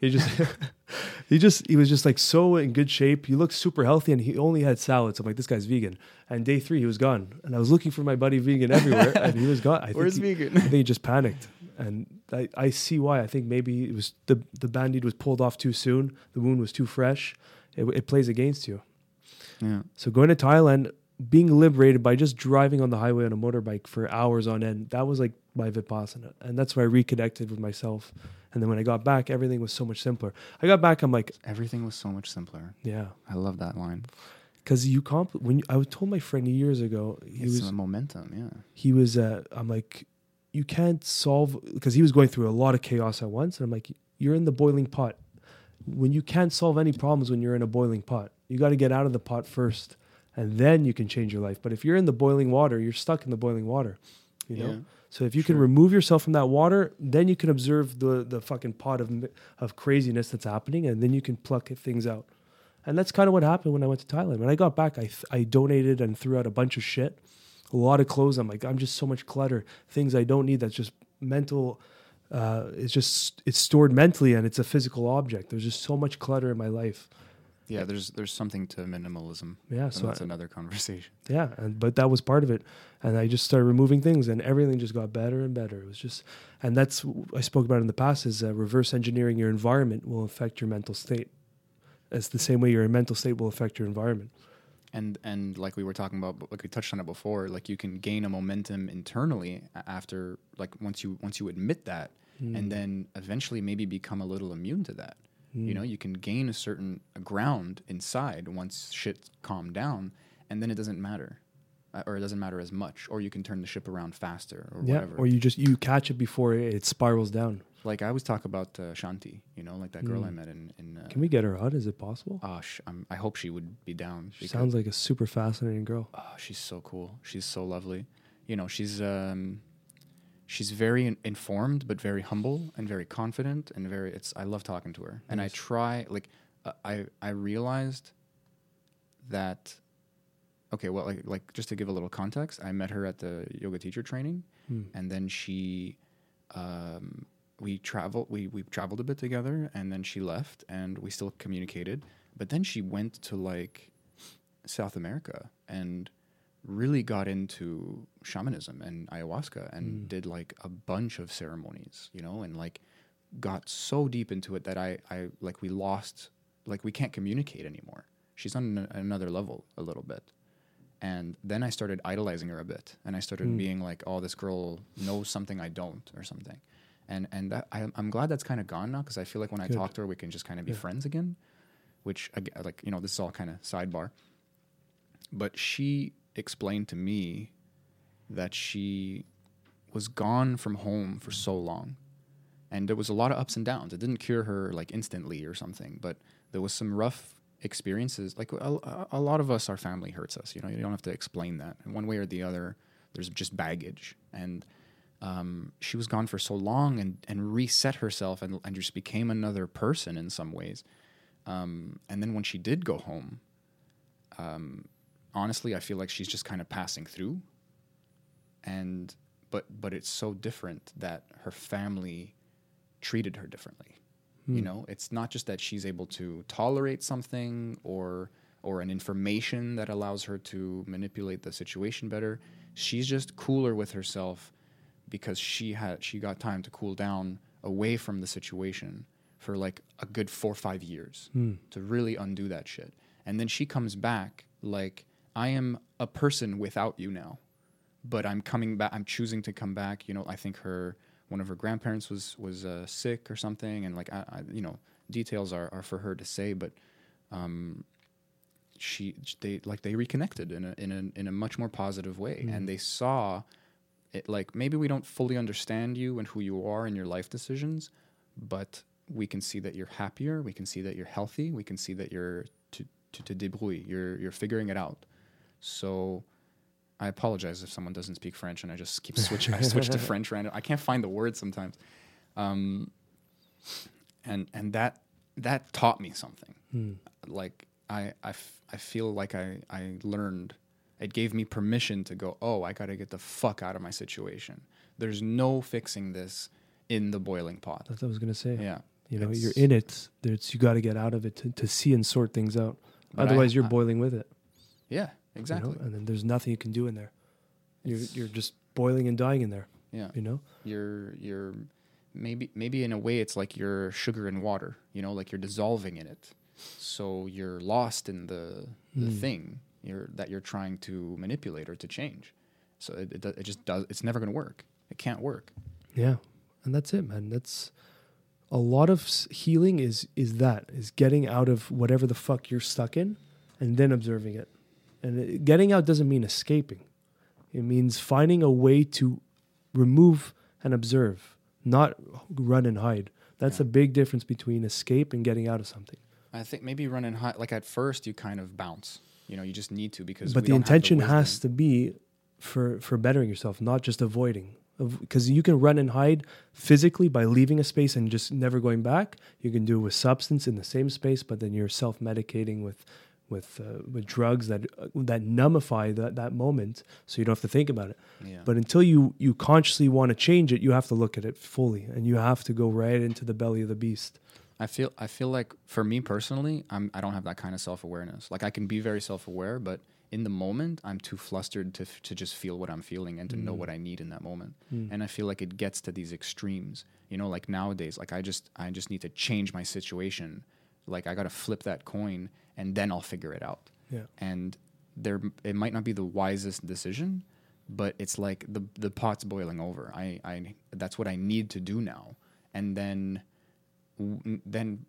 He just he just he was just like so in good shape. He looked super healthy, and he only had salads. I'm like, this guy's vegan. And day three, he was gone. And I was looking for my buddy vegan everywhere, and he was gone. I Where's think he, vegan? I think he just panicked, and I, I see why. I think maybe it was the the band-aid was pulled off too soon. The wound was too fresh. It, it plays against you. Yeah. So going to Thailand, being liberated by just driving on the highway on a motorbike for hours on end, that was like my vipassana, and that's where I reconnected with myself. And then when I got back, everything was so much simpler. I got back, I'm like, Everything was so much simpler. yeah, I love that line. because you comp when you, I was told my friend years ago he it's was momentum. Yeah. he was uh, I'm like, you can't solve because he was going through a lot of chaos at once, and I'm like, you're in the boiling pot. When you can't solve any problems when you're in a boiling pot, you got to get out of the pot first, and then you can change your life. But if you're in the boiling water, you're stuck in the boiling water. You know. Yeah. So if you can remove yourself from that water, then you can observe the the fucking pot of of craziness that's happening, and then you can pluck things out. And that's kind of what happened when I went to Thailand. When I got back, I th- I donated and threw out a bunch of shit, a lot of clothes. I'm like, I'm just so much clutter, things I don't need. That's just mental. Uh, it's just it's stored mentally, and it's a physical object. There's just so much clutter in my life. Yeah. There's there's something to minimalism. Yeah, and so that's I- another conversation. Yeah, and but that was part of it, and I just started removing things, and everything just got better and better. It was just, and that's I spoke about in the past is uh, reverse engineering your environment will affect your mental state. It's the same way your mental state will affect your environment. And and like we were talking about like we touched on it before like you can gain a momentum internally after like once you once you admit that Hmm. and then eventually maybe become a little immune to that Hmm. you know you can gain a certain ground inside once shit calmed down and then it doesn't matter uh, or it doesn't matter as much or you can turn the ship around faster or Yeah, whatever or you just you catch it before it spirals down. Like i always talk about uh, shanti you know like that girl i met in in uh, Hmm. Can we get her out? Is it possible? oh, sh- I'm, i hope she would be down She sounds like a super fascinating girl. Oh, she's so cool. She's so lovely. You know, she's um, she's very in- informed, but very humble and very confident and very. It's I love talking to her, and I try like uh, I I realized that. Okay, well, like like just to give a little context, I met her at the yoga teacher training, Hmm. and then she, um, we traveled we we traveled a bit together, and then she left, and we still communicated, but then she went to like South America and really got into shamanism and ayahuasca and Mm. did like a bunch of ceremonies, you know, and like got so deep into it that I, I like we lost like we can't communicate anymore. She's on an, another level a little bit. And then I started idolizing her a bit, and I started being like, "Oh, this girl knows something I don't, or something." And and that, I, I'm glad that's kind of gone now because I feel like when I talk to her, we can just kind of be friends again. Which, like, you know, this is all kind of sidebar. But she explained to me that she was gone from home for so long and there was a lot of ups and downs. It didn't cure her like instantly or something, but there was some rough experiences. Like a, a lot of us, our family hurts us. You know, you don't have to explain that. In one way or the other, there's just baggage. And um, she was gone for so long and, and reset herself and, and just became another person in some ways. Um, and then when she did go home, um, honestly, I feel like she's just kind of passing through. And but but it's so different that her family treated her differently. You know, it's not just that she's able to tolerate something or or an information that allows her to manipulate the situation better. She's just cooler with herself because she had she got time to cool down away from the situation for like a good 4 or 5 years to really undo that shit. And then she comes back like I am a person without you now but I'm coming back. I'm choosing to come back. You know, I think her one of her grandparents was was uh, sick or something, and like I, I, you know, details are, are for her to say, but um, she they like they reconnected in a in a in a much more positive way, and they saw it like maybe we don't fully understand you and who you are and your life decisions, but we can see that you're happier. We can see that you're healthy. We can see that you're to to, to débrouiller. You're you're figuring it out. So I apologize if someone doesn't speak French and I just keep switching. I switch to French random. I can't find the word sometimes, um, and and that that taught me something. Like I I, f- I feel like I I learned. It gave me permission to go. Oh, I got to get the fuck out of my situation. There's no fixing this in the boiling pot. That's what I was gonna say. Yeah, You know, you're in it. There's you got to get out of it to, to see and sort things out. But I- Otherwise, you're I- boiling with it. Yeah, you know? exactly. And then there's nothing you can do in there. You're you're just boiling and dying in there. Yeah. You know. you're you're maybe maybe in a way it's like you're sugar and water you know like you're dissolving in it so you're lost in the the Hmm. thing you're that you're trying to manipulate or to change so it, it, it just does it's never going to work it can't work Yeah, and that's it, man. That's a lot of healing is is that is getting out of whatever the fuck you're stuck in, and then observing it. And it, getting out doesn't mean escaping. It means finding a way to remove and observe, not run and hide. That's Yeah. a big difference between escape and getting out of something. i think maybe running high like at first you kind of bounce you know you just need to because but the intention wisdom. has to be for for bettering yourself, not just avoiding. Because you can run and hide physically by leaving a space and just never going back. You can do it with substance in the same space, but then you're self medicating with with uh, with drugs that uh, that numbify that that moment, so you don't have to think about it. yeah But until you you consciously want to change it, you have to look at it fully, and you have to go right into the belly of the beast. I feel I feel like for me personally, I'm I don't have that kind of self awareness. Like I can be very self aware, but in the moment, I'm too flustered to f- to just feel what I'm feeling and to know what mm. I need in that moment. Mm. And I feel like it gets to these extremes. You know, like nowadays, like I just I just need to change my situation. Like I got to flip that coin, and then I'll figure it out. Yeah. And there, it might not be the wisest decision, but it's like the the pot's boiling over. I I that's what I need to do now. And then w- then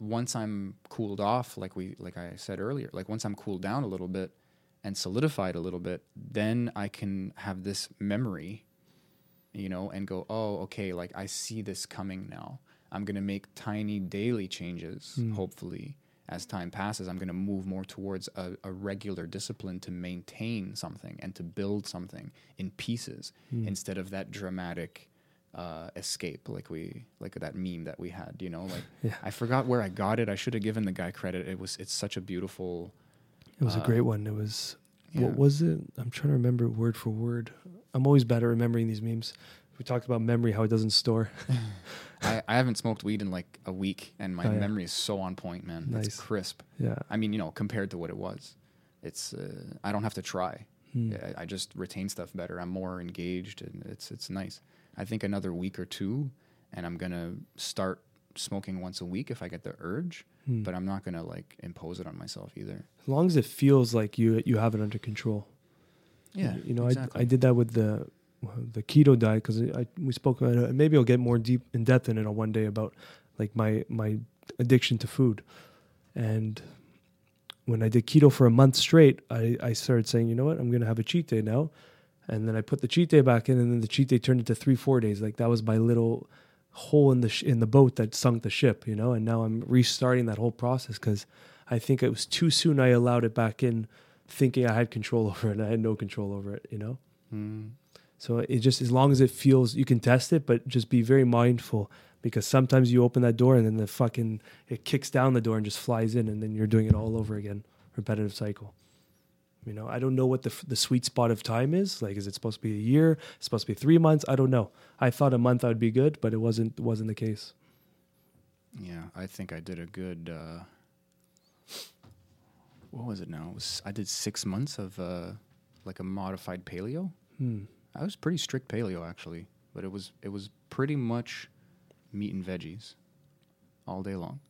once I'm cooled off, like we like I said earlier, like once I'm cooled down a little bit and solidified a little bit, then I can have this memory, you know, and go, oh, okay, like I see this coming now. I'm gonna make tiny daily changes, hmm. hopefully. As time passes, I'm going to move more towards a, a regular discipline to maintain something and to build something in pieces hmm. instead of that dramatic uh, escape, like we like that meme that we had. You know, like Yeah. I forgot where I got it. I should have given the guy credit. It was it's such a beautiful. It was a Uh, great one. It was yeah. what was it? I'm trying to remember word for word. I'm always bad at remembering these memes. We talked about memory, how it doesn't store. I, I haven't smoked weed in like a week, and my Oh, yeah. memory is so on point, man. Nice. It's crisp. Yeah. I mean, you know, compared to what it was, it's uh, I don't have to try. Hmm. I, I just retain stuff better. I'm more engaged, and it's it's nice. I think another week or two, and I'm gonna start smoking once a week if I get the urge. Hmm. But I'm not gonna like impose it on myself either. As long as it feels like you you have it under control. Yeah, you know, exactly. I I did that with the the keto diet because I we spoke about it. Maybe I'll get more deep in depth in it on one day about like my my addiction to food, and when I did keto for a month straight, I I started saying, you know what, I'm gonna have a cheat day now, and then I put the cheat day back in, and then the cheat day turned into three four days. Like that was my little hole in the sh- in the boat that sunk the ship, you know. And now I'm restarting that whole process because I think it was too soon. I allowed it back in, thinking I had control over it, and I had no control over it, you know. Mm. So it just as long as it feels, you can test it, but just be very mindful because sometimes you open that door and then the fucking it kicks down the door and just flies in, and then you're doing it all over again, repetitive cycle. You know, I don't know what the the sweet spot of time is. Like, is it supposed to be a year? It's supposed to be three months? I don't know. I thought a month I would be good, but it wasn't wasn't the case. Yeah, I think I did a good. Uh, what was it now? It was, I did six months of uh, like a modified paleo. Hmm. I was pretty strict paleo actually, but it was it was pretty much meat and veggies all day long,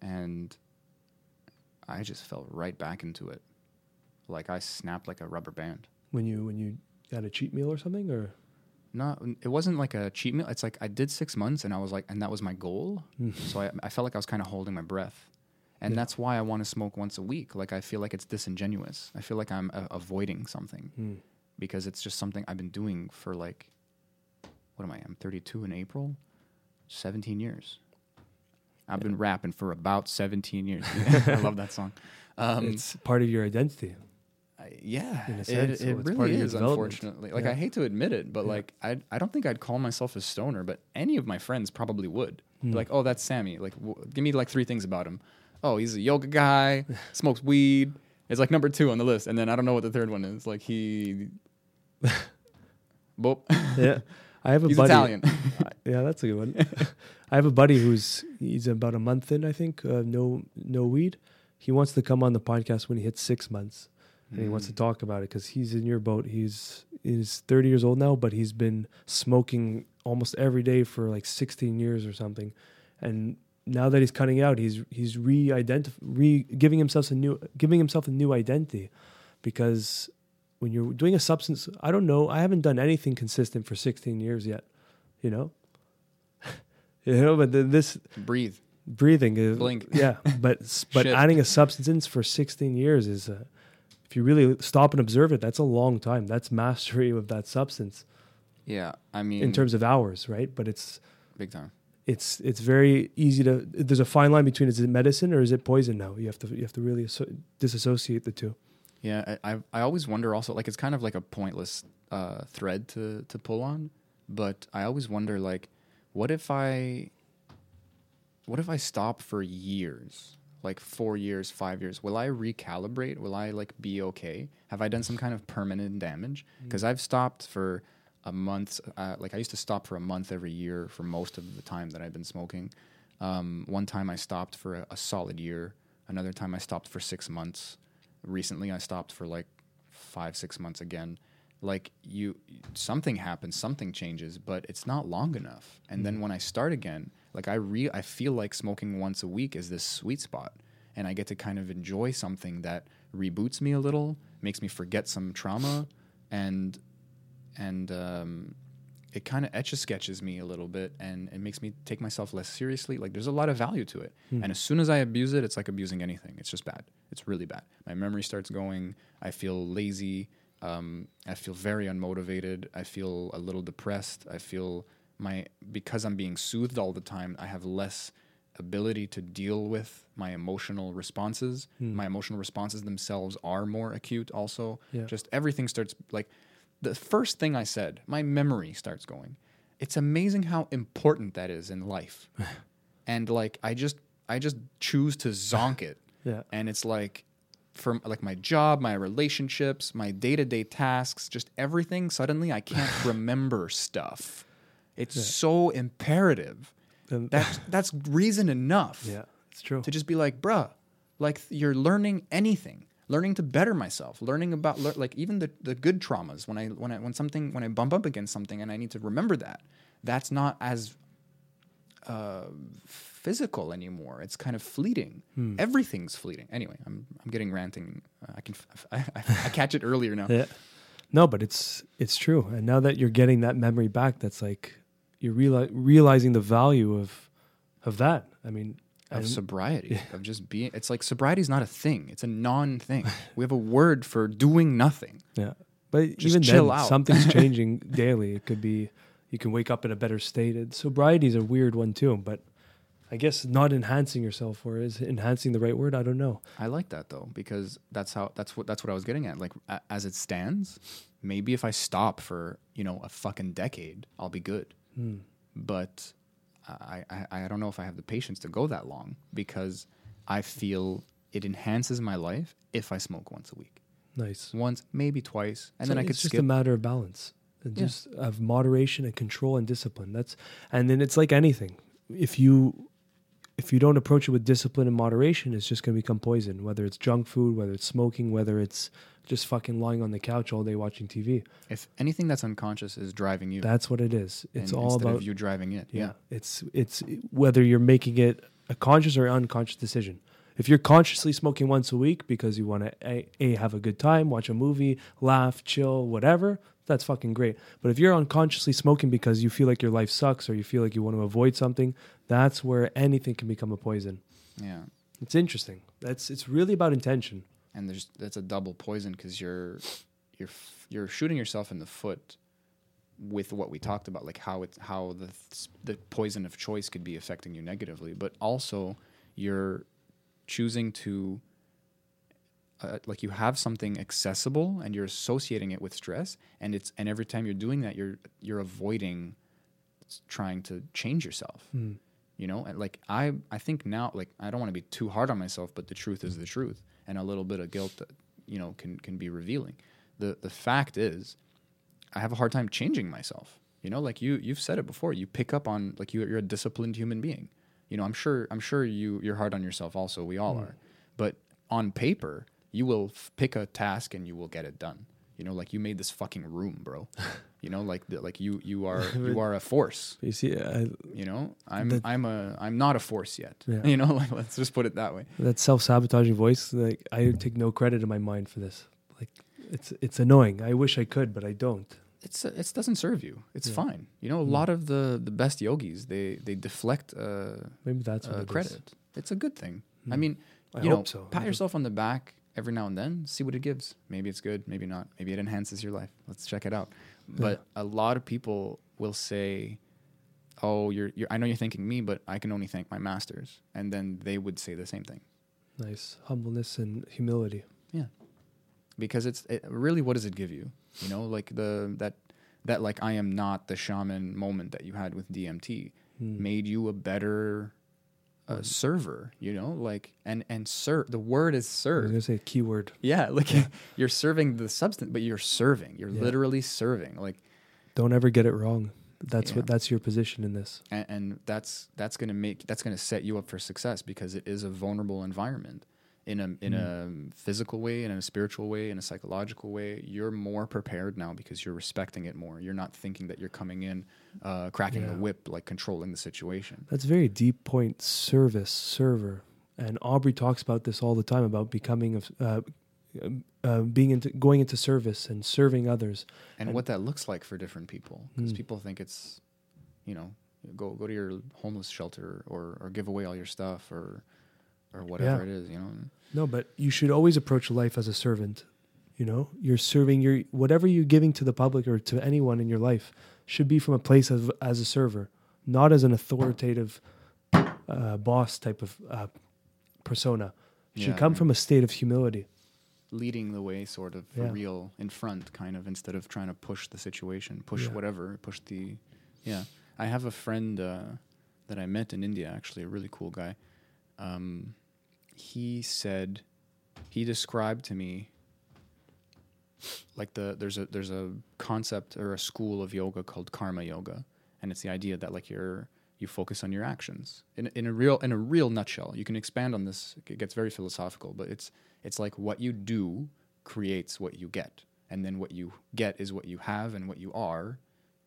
and I just fell right back into it. Like I snapped like a rubber band. When you when you had a cheat meal or something, or Not, it wasn't like a cheat meal. It's like I did six months, and I was like, and that was my goal. so I, I felt like I was kind of holding my breath, and Yeah. that's why I want to smoke once a week. Like I feel like it's disingenuous. I feel like I'm uh, avoiding something Hmm. because it's just something I've been doing for like, what am I? I'm 32 in April, 17 years. I've been rapping for about 17 years. I love that song. Um, it's part of your identity. Yeah, in it- it, so really is. Unfortunately, like Yeah. I hate to admit it, but Yeah. like I, I don't think I'd call myself a stoner, but any of my friends probably would. Hmm. like, oh, that's Sammy. Like, w- give me like three things about him. Oh, he's a yoga guy, smokes weed. It's like number two on the list, and then I don't know what the third one is. Like he, Boop. Yeah, I have a he's buddy. Italian. Yeah, that's a good one. I have a buddy who's he's about a month in, I think. Uh, no, no weed. He wants to come on the podcast when he hits six months, and he wants to Mm. talk about it because he's in your boat. He's he's thirty years old now, but he's been smoking almost every day for like sixteen years or something, and now that he's cutting out, he's he's re-identif- re giving himself a new giving himself a new identity, because when you're doing a substance, I don't know, I haven't done anything consistent for sixteen years yet, you know. You know, but this Breathe. breathing is Blink. Yeah, but but adding a substance for 16 years is, uh, if you really stop and observe it, that's a long time. That's mastery of that substance Yeah, I mean, in terms of hours, right? But it's big time. it's it's very easy to. There's a fine line between is it medicine or is it poison? Now you have to you have to really asso- disassociate the two. Yeah, I, I I always wonder also like it's kind of like a pointless uh, thread to to pull on, but I always wonder like, what if I, what if I stop for years, like four years, five years? Will I recalibrate? Will I like be okay? Have I done some kind of permanent damage? Because I've stopped for a month. Uh, like I used to stop for a month every year for most of the time that I've been smoking. Um, one time I stopped for a, a solid year. Another time I stopped for six months recently i stopped for like five six months again like you something happens something changes but it's not long enough. And then when i start again like i re i feel like smoking once a week is this sweet spot. And i get to kind of enjoy something that reboots me a little makes me forget some trauma and and um, it kind of etch a sketches me a little bit and it makes me take myself less seriously. Like there's a lot of value to it. And as soon as i abuse it it's like abusing anything. It's just bad. It's really bad. My memory starts going. I feel lazy um, i feel very unmotivated i feel a little depressed i feel my because i'm being soothed all the time i have less ability to deal with my emotional responses my emotional responses themselves are more acute also Yeah. just everything starts like the first thing I said, my memory starts going. It's amazing how important that is in life. and like I just I just choose to zonk it. Yeah. And it's like for like my job, my relationships, my day-to-day tasks, just everything suddenly I can't remember stuff. It's so imperative. And That's that's reason enough yeah, it's true. to just be like, bruh, like you're learning anything, learning to better myself, learning about lear- like even the, the good traumas when I when I when something when I bump up against something and I need to remember that. That's not as uh, physical anymore. It's kind of fleeting. Hmm. Everything's fleeting. Anyway, I'm I'm getting ranting. Uh, I can f- I, I, I catch it earlier now. Yeah. No, but it's it's true. And now that you're getting that memory back, that's like you're reali- realizing the value of of that. I mean, of sobriety of just being it's like sobriety is not a thing it's a non-thing we have a word for doing nothing yeah. But Just even chill then, out. something's changing daily. It could be you can wake up in a better state. And sobriety is a weird one too. But I guess not enhancing yourself, or is enhancing the right word? I don't know. i like that though because that's how that's what that's what i was getting at like a, as it stands maybe if i stop for you know a fucking decade i'll be good Hmm. but I, I i don't know if i have the patience to go that long because i feel it enhances my life if i smoke once a week Nice. once maybe twice and So then i could it's just skip a matter of balance, and Yeah. just of moderation and control and discipline. That's and then it's like anything. If you if you don't approach it with discipline and moderation, it's just going to become poison. Whether it's junk food, whether it's smoking, whether it's just fucking lying on the couch all day watching TV. if anything that's unconscious is driving you That's what it is. It's all instead about of you driving it. yeah. Yeah. It's it's whether you're making it a conscious or unconscious decision. If you're consciously smoking once a week because you want to a, a have a good time, watch a movie, laugh, chill, whatever, that's fucking great. But if you're unconsciously smoking because you feel like your life sucks or you feel like you want to avoid something, that's where anything can become a poison. Yeah. It's interesting. That's it's really about intention. And there's that's a double poison because you're you're f- you're shooting yourself in the foot with what we talked about, like how it how the th- the poison of choice could be affecting you negatively, but also you're choosing to uh, like you have something accessible and you're associating it with stress and it's and every time you're doing that you're you're avoiding trying to change yourself Hmm. You know? And like i i think now like i don't want to be too hard on myself but the truth is the truth and a little bit of guilt that you know can can be revealing. The the fact is i have a hard time changing myself you know? Like you you've said it before you pick up on like you, you're a disciplined human being. You know i'm sure i'm sure you you're hard on yourself also we all hmm. are. But on paper you will f- pick a task and you will get it done you know like you made this fucking room bro you know like the, like you you are you are a force You see, I, you know i'm i'm a i'm not a force yet Yeah. you know like let's just put it that way that self-sabotaging voice, like I take no credit in my mind for this. Like it's it's annoying. I wish I could, but I don't. it's it doesn't serve you it's Yeah. fine you know a Mm. lot of the the best yogis they they deflect uh, Maybe that's what uh it credit it's a good thing i Mm. mean I you hope know so. pat yourself on the back every now and then see what it gives. Maybe it's good maybe not. Maybe it enhances your life. Let's check it out. But a lot of people will say oh you're, you're i know you're thanking me but i can only thank my masters. And then they would say the same thing. Nice. Humbleness and humility. Yeah, because it's it, really what does it give you? You know, like the that that like I am not the shaman moment that you had with DMT Hmm. made you a better uh, server. You know, like and and serve. The word is I was serve. gonna say a keyword. Yeah, like you're serving the substance, but you're serving. You're Yeah. literally serving. Like Don't ever get it wrong. That's Yeah. what that's your position in this. and, and that's that's gonna make that's gonna set you up for success because it is a vulnerable environment in a in a physical way in a spiritual way in a psychological way you're more prepared now because you're respecting it more you're not thinking that you're coming in uh, cracking the whip like controlling the situation That's a very deep point. Service, server, and Aubrey talks about this all the time about becoming of uh, um, uh, being into going into service and serving others. and, And- what that looks like for different people because Mm. people think it's you know go go to your homeless shelter or or give away all your stuff or or whatever Yeah. it is you know No, but you should always approach life as a servant. You know, you're serving your whatever you're giving to the public or to anyone in your life should be from a place of as a server, not as an authoritative uh, boss type of uh, persona. It should Yeah, come from a state of humility. leading the way sort of Yeah. real in front kind of instead of trying to push the situation push whatever push the yeah i have a friend uh, that i met in india actually a really cool guy um, he said he described to me like the there's a there's a concept or a school of yoga called karma yoga. And it's the idea that like you're you focus on your actions. In, in a real in a real nutshell you can expand on this it gets very philosophical but it's it's like what you do creates what you get. And then what you get is what you have and what you are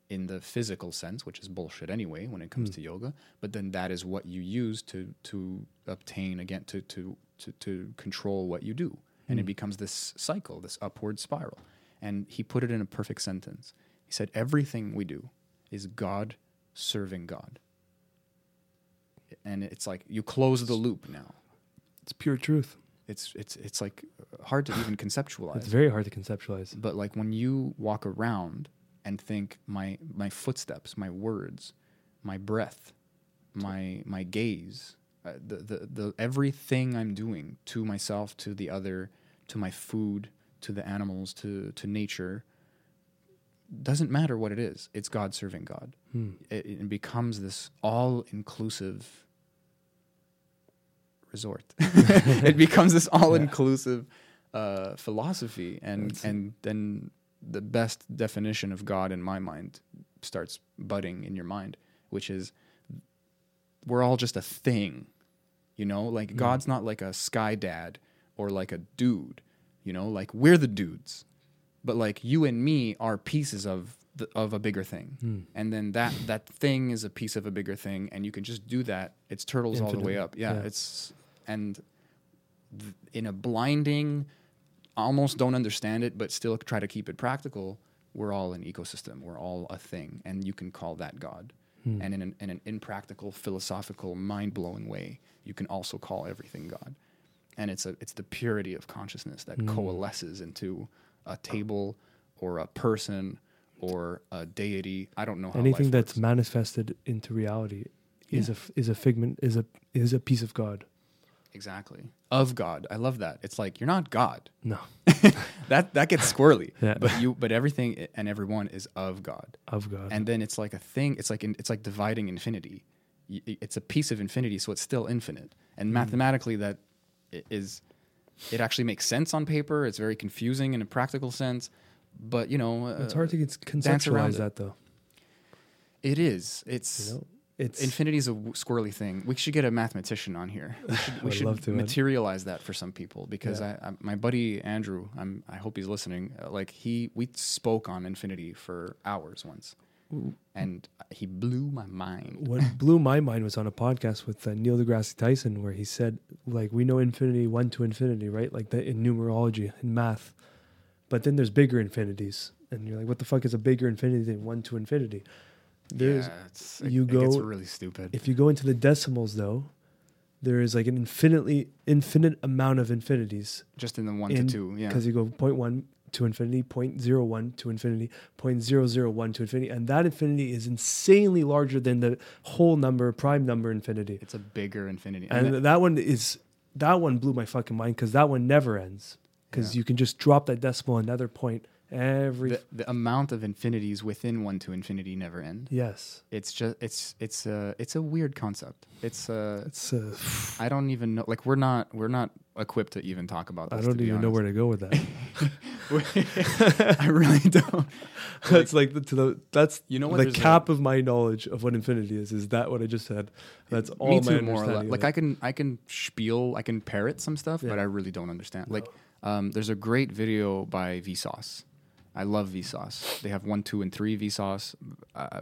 in the physical sense, which is bullshit anyway when it comes hmm. to yoga. But then that is what you use to to obtain again to to to, to control what you do, and it hmm. becomes this cycle, this upward spiral. And he put it in a perfect sentence. He said, "Everything we do is God serving God." And it's like you close the loop now. It's pure truth. It's it's it's like hard to even conceptualize It's very hard to conceptualize. but like when you walk around and think my my footsteps my words my breath my my gaze uh, the, the the everything i'm doing to myself to the other to my food to the animals to to nature doesn't matter what it is. It's god serving god. It, it becomes this all inclusive resort. It becomes this all inclusive uh, philosophy and and then the best definition of God in my mind starts budding in your mind, which is we're all just a thing, you know. Like mm-hmm. God's not like a sky dad or like a dude, you know. Like we're the dudes, but like you and me are pieces of the, of a bigger thing, hmm. and then that that thing is a piece of a bigger thing, and you can just do that. It's turtles all the way up. Yeah, Yeah. it's and th- in a blinding almost don't understand it, but still try to keep it practical, we're all an ecosystem. We're all a thing, and you can call that God. Hmm. And in an, in an impractical, philosophical, mind blowing way, you can also call everything God. And it's a it's the purity of consciousness that hmm. coalesces into a table or a person or a deity. I don't know how Anything that's works. manifested into reality is Yeah. a f- is a figment is a is a piece of God. Exactly of God. I love that. It's like you're not God. No, that that gets squirrely. Yeah. But you but everything and everyone is of God. of God. and then it's like a thing it's like in, it's like dividing infinity it's a piece of infinity so it's still infinite and mathematically that is it actually makes sense on paper it's very confusing in a practical sense but you know uh, it's hard to dance conceptualize that though. it is it's You know, it's infinity is a w- squirrely thing we should get a mathematician on here we should, we should to, man. materialize that for some people because Yeah. I, I my buddy andrew I'm, i hope he's listening uh, like he we spoke on infinity for hours once and he blew my mind what blew my mind was on a podcast with uh, Neil deGrasse Tyson, where he said, like, we know infinity one to infinity, right? Like that in numerology in math, but then there's bigger infinities, and you're like, what the fuck is a bigger infinity than one to infinity? There's yeah, it's, it, you it gets really stupid. if you go into the decimals though, there is like an infinitely infinite amount of infinities Just in the one in- to two, yeah. because you go point one to infinity, point zero one to infinity, point zero zero one to infinity, and that infinity is insanely larger than the whole number, prime number infinity. It's a bigger infinity. And then- that one is that one blew my fucking mind because that one never ends because Yeah. you can just drop that decimal another point every. the, the amount of infinities within one to infinity never end. yes, It's just it's it's a it's a weird concept. It's uh it's. Uh, I don't even know like we're not we're not equipped to even talk about this. I don't even know where to go with that. I really don't. that's like the, to the that's You know what, the there's a- cap of my knowledge of what infinity is. Is that what I just said? That's all Me my too, more or less. Like I can I can spiel, I can parrot some stuff, but I really don't understand. Like um, there's a great video by Vsauce. I love Vsauce. They have one, two, and three Vsauce. Uh,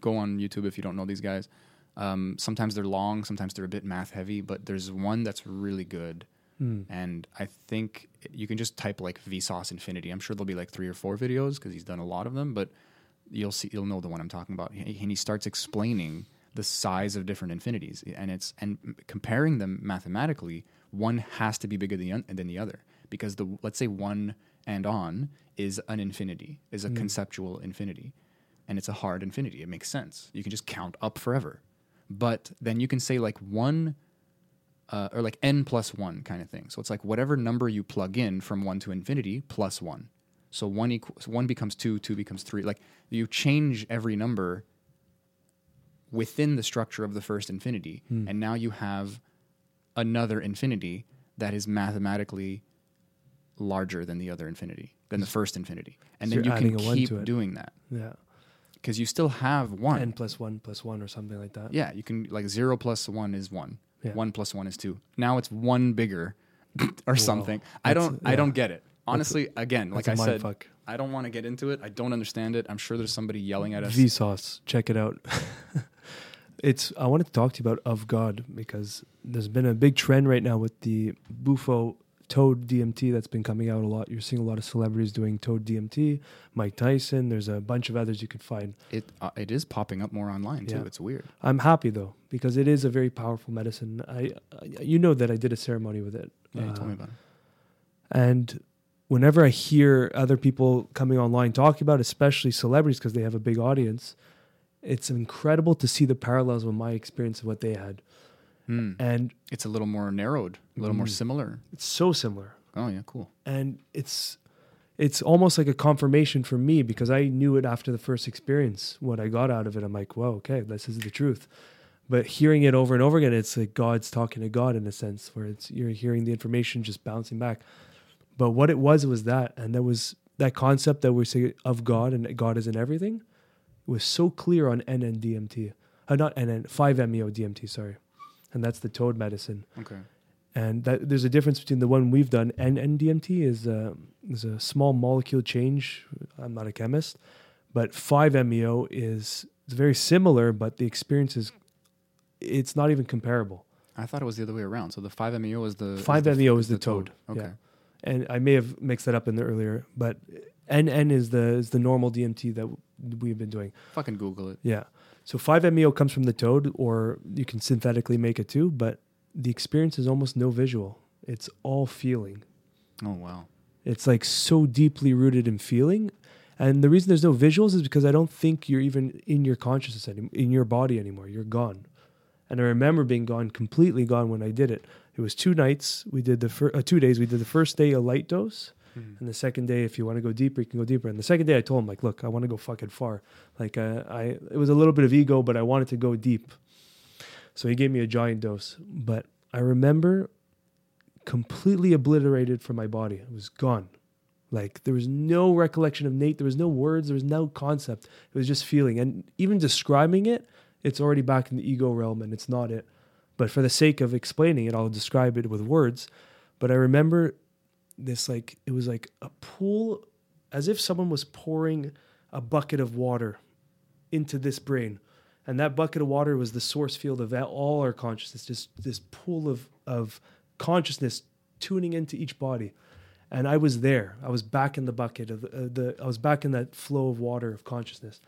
go on YouTube if you don't know these guys. Um, sometimes they're long, sometimes they're a bit math heavy, but there's one that's really good. Hmm. And I think you can just type like Vsauce Infinity. I'm sure there'll be like three or four videos because he's done a lot of them, but you'll see you'll know the one I'm talking about. And he starts explaining the size of different infinities, and it's and comparing them mathematically. One has to be bigger than the, than the other because the let's say one and on is an infinity, is a conceptual infinity, and it's a hard infinity. It makes sense. You can just count up forever, but then you can say like one uh, or like n plus one kind of thing. So it's like whatever number you plug in from one to infinity plus one. So one equals one becomes two, two becomes three. Like you change every number within the structure of the first infinity, and now you have another infinity that is mathematically larger than the other infinity, than the first infinity, and So then you can adding a one keep doing that yeah, because you still have one. n plus one plus one or something like that. Yeah, you can like zero plus one is one. Yeah. One plus one is two. Now it's one bigger or something. I don't I don't get it. Honestly, again, like I said, mindfuck. I don't want to get into it. I don't understand it. I'm sure there's somebody yelling at us. Vsauce, check it out. it's I wanted to talk to you about of God because there's been a big trend right now with the Bufo Toad DMT that's been coming out a lot. You're seeing a lot of celebrities doing Toad DMT, Mike Tyson. There's a bunch of others you could find. It uh, it is popping up more online too. Yeah. It's weird. I'm happy though because it is a very powerful medicine. I, I you know that I did a ceremony with it. Yeah, you Uh, told me about it. And whenever I hear other people coming online talking about, it, especially celebrities, because they have a big audience, it's incredible to see the parallels with my experience of what they had. Hmm. And It's a little more narrowed, a little more Mm. similar. it's so similar. Oh yeah, cool. And it's it's almost like a confirmation for me because I knew it after the first experience. What I got out of it, I'm like, whoa, okay, this is the truth. But hearing it over and over again, it's like God's talking to God in a sense, where it's you're hearing the information just bouncing back. But what it was, it was that, and that was that concept that we say of God and that God is in everything. It was so clear on NN-DMT, uh, not NN, 5-MeO DMT, sorry, and that's the toad medicine. Okay. And that there's a difference between the one we've done and NDMT is a, is a small molecule change. I'm not a chemist, but 5-MeO is it's very similar, but the experience is it's not even comparable. I thought it was the other way around. So the 5-MeO is the 5-MeO is the toad, Okay. yeah. And I may have mixed that up in the earlier, but NN is the is the normal DMT that we've been doing. Fucking Google it. Yeah. So 5-MeO comes from the toad, or you can synthetically make it too, but the experience is almost no visual. It's all feeling. Oh wow. It's like so deeply rooted in feeling. And the reason there's no visuals is because I don't think you're even in your consciousness anymore, in your body anymore. You're gone. And I remember being gone, completely gone when I did it. It was two nights. We did the fir- uh, two days. We did the first day a light dose, and the second day, if you want to go deeper, you can go deeper. And the second day, I told him like, look, I want to go fucking far. Like uh, I, it was a little bit of ego, but I wanted to go deep. So he gave me a giant dose. But I remember completely obliterated from my body. It was gone. Like there was no recollection of Nate. There was no words. There was no concept. It was just feeling. And even describing it, it's already back in the ego realm and it's not it. But for the sake of explaining it, I'll describe it with words. But I remember this like it was like a pool, as if someone was pouring a bucket of water into this brain. And that bucket of water was the source field of all our consciousness, just this pool of, of consciousness tuning into each body. And I was there. I was back in the bucket of the, uh, the I was back in that flow of water of consciousness.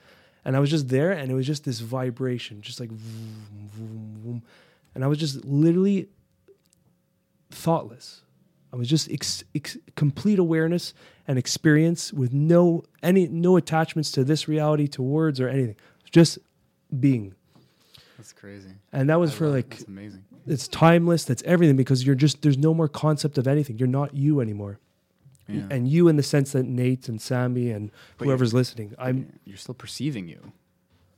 And I was just there and it was just this vibration, just like vroom, vroom, vroom. and I was just literally thoughtless. I was just ex- ex- complete awareness and experience with no any no attachments to this reality, to words or anything. Just being. That's crazy. And that was I for it. like That's amazing. it's timeless, that's everything because you're just there's no more concept of anything. You're not you anymore. Yeah. And you in the sense that Nate and Sammy and But whoever's listening. I'm you're still perceiving you,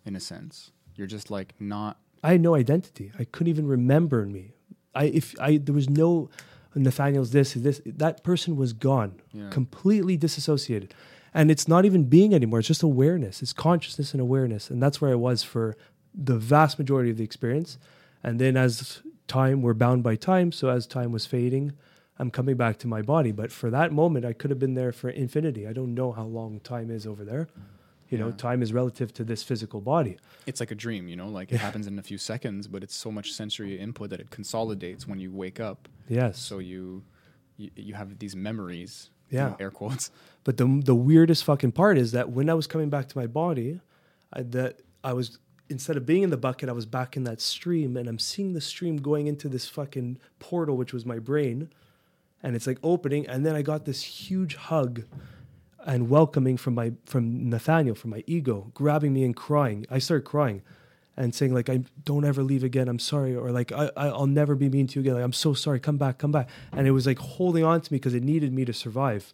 in a sense. You're just like not. I had no identity. I couldn't even remember me. I if I there was no Nathaniel's this this that person was gone, Yeah. completely disassociated, and it's not even being anymore. It's just awareness. It's consciousness and awareness, and that's where I was for the vast majority of the experience. And then as time, we're bound by time. So as time was fading, I'm coming back to my body. But for that moment, I could have been there for infinity. I don't know how long time is over there. You know, time is relative to this physical body. It's like a dream, you know. Like it happens in a few seconds, but it's so much sensory input that it consolidates when you wake up. Yes. So you, you, you have these memories. you Yeah. know, air quotes. But the the weirdest fucking part is that when I was coming back to my body, I, that I was instead of being in the bucket, I was back in that stream, and I'm seeing the stream going into this fucking portal, which was my brain, and it's like opening, and then I got this huge hug and welcoming from my from Nathaniel, from my ego, grabbing me and crying. I started crying. And saying like I don't ever leave again. I'm sorry, or like I, I'll never be mean to you again. Like I'm so sorry. Come back, come back. And it was like holding on to me because it needed me to survive.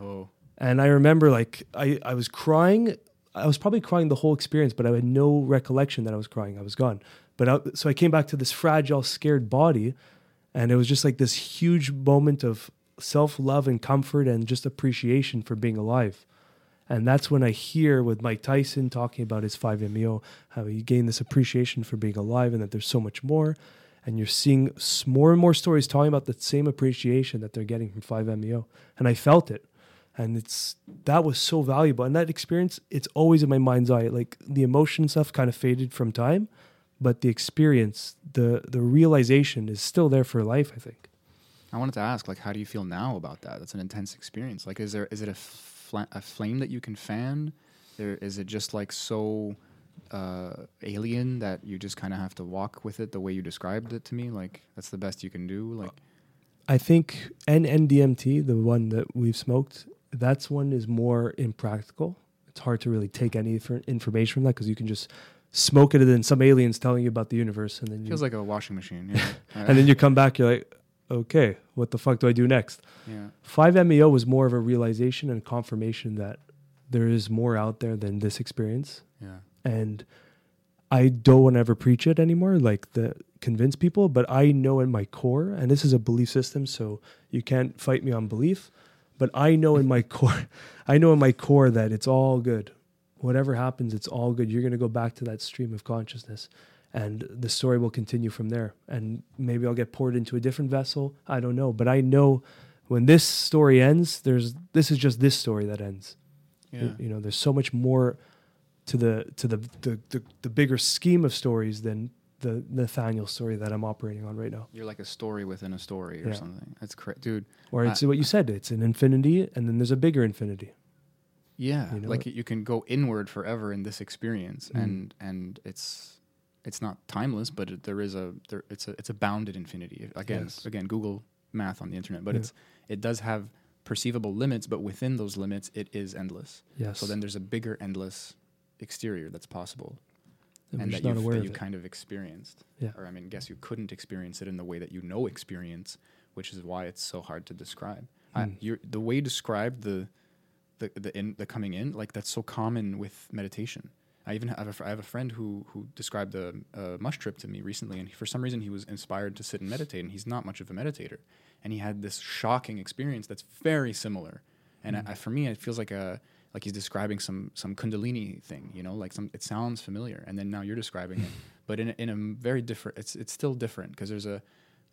Oh, And I remember like I, I was crying. I was probably crying the whole experience, but I had no recollection that I was crying. I was gone. But I, so I came back to this fragile, scared body, and it was just like this huge moment of self love and comfort and just appreciation for being alive. And that's when I hear with Mike Tyson talking about his 5-MeO, how he gained this appreciation for being alive and that there's so much more. and you're seeing more and more stories talking about the same appreciation that they're getting from 5MEO. And I felt it. And it's that was so valuable. And that experience, it's always in my mind's eye. Like the emotion stuff kind of faded from time, but the experience, the the realization is still there for life, I think. I wanted to ask, like, how do you feel now about that? That's an intense experience. Like, is there is it a, fla- a flame that you can fan? There is it just like so uh, alien that you just kind of have to walk with it the way you described it to me? Like, that's the best you can do. Like, I think NNDMT, the one that we've smoked, that's one is more impractical. It's hard to really take any infor- information from that because you can just smoke it and then some aliens telling you about the universe and then you, feels like a washing machine. Yeah. and then you come back you're like okay what the fuck do I do next? yeah. 5MEO was more of a realization and confirmation that there is more out there than this experience Yeah. and I don't want to ever preach it anymore, like the convince people, but I know in my core, and this is a belief system, so you can't fight me on belief, but I know in my core, I know in my core that it's all good. Whatever happens, it's all good. You're going to go back to that stream of consciousness, and the story will continue from there. And maybe I'll get poured into a different vessel. I don't know, but I know when this story ends, there's this is just this story that ends. Yeah. You know, there's so much more to the to the the, the, the bigger scheme of stories than the Nathaniel story that I'm operating on right now. You're like a story within a story or Yeah. something. That's correct, dude. Or it's I- what you said. It's an infinity, and then there's a bigger infinity. Yeah, You know, like you can go inward forever in this experience, Mm. and and it's it's not timeless, but it, there is a there it's a it's a bounded infinity. Again, Yes. again, Google math on the internet, but Yeah. it's it does have perceivable limits, but within those limits, it is endless. Yes. So then there's a bigger endless exterior that's possible, And and that, you've- that you it. kind of experienced. Yeah. Or I mean, guess you couldn't experience it in the way that you know experience, which is why it's so hard to describe. I, Hmm. you're, the way you described the the the in the coming in like that's so common with meditation. I even have a, I have a friend who who described a, a mush trip to me recently, and for some reason he was inspired to sit and meditate, and he's not much of a meditator, and he had this shocking experience that's very similar, and I, I, for me it feels like a like he's describing some some kundalini thing, you know, like some it sounds familiar, and then now you're describing it, but in a, in a very different. It's it's still different because there's a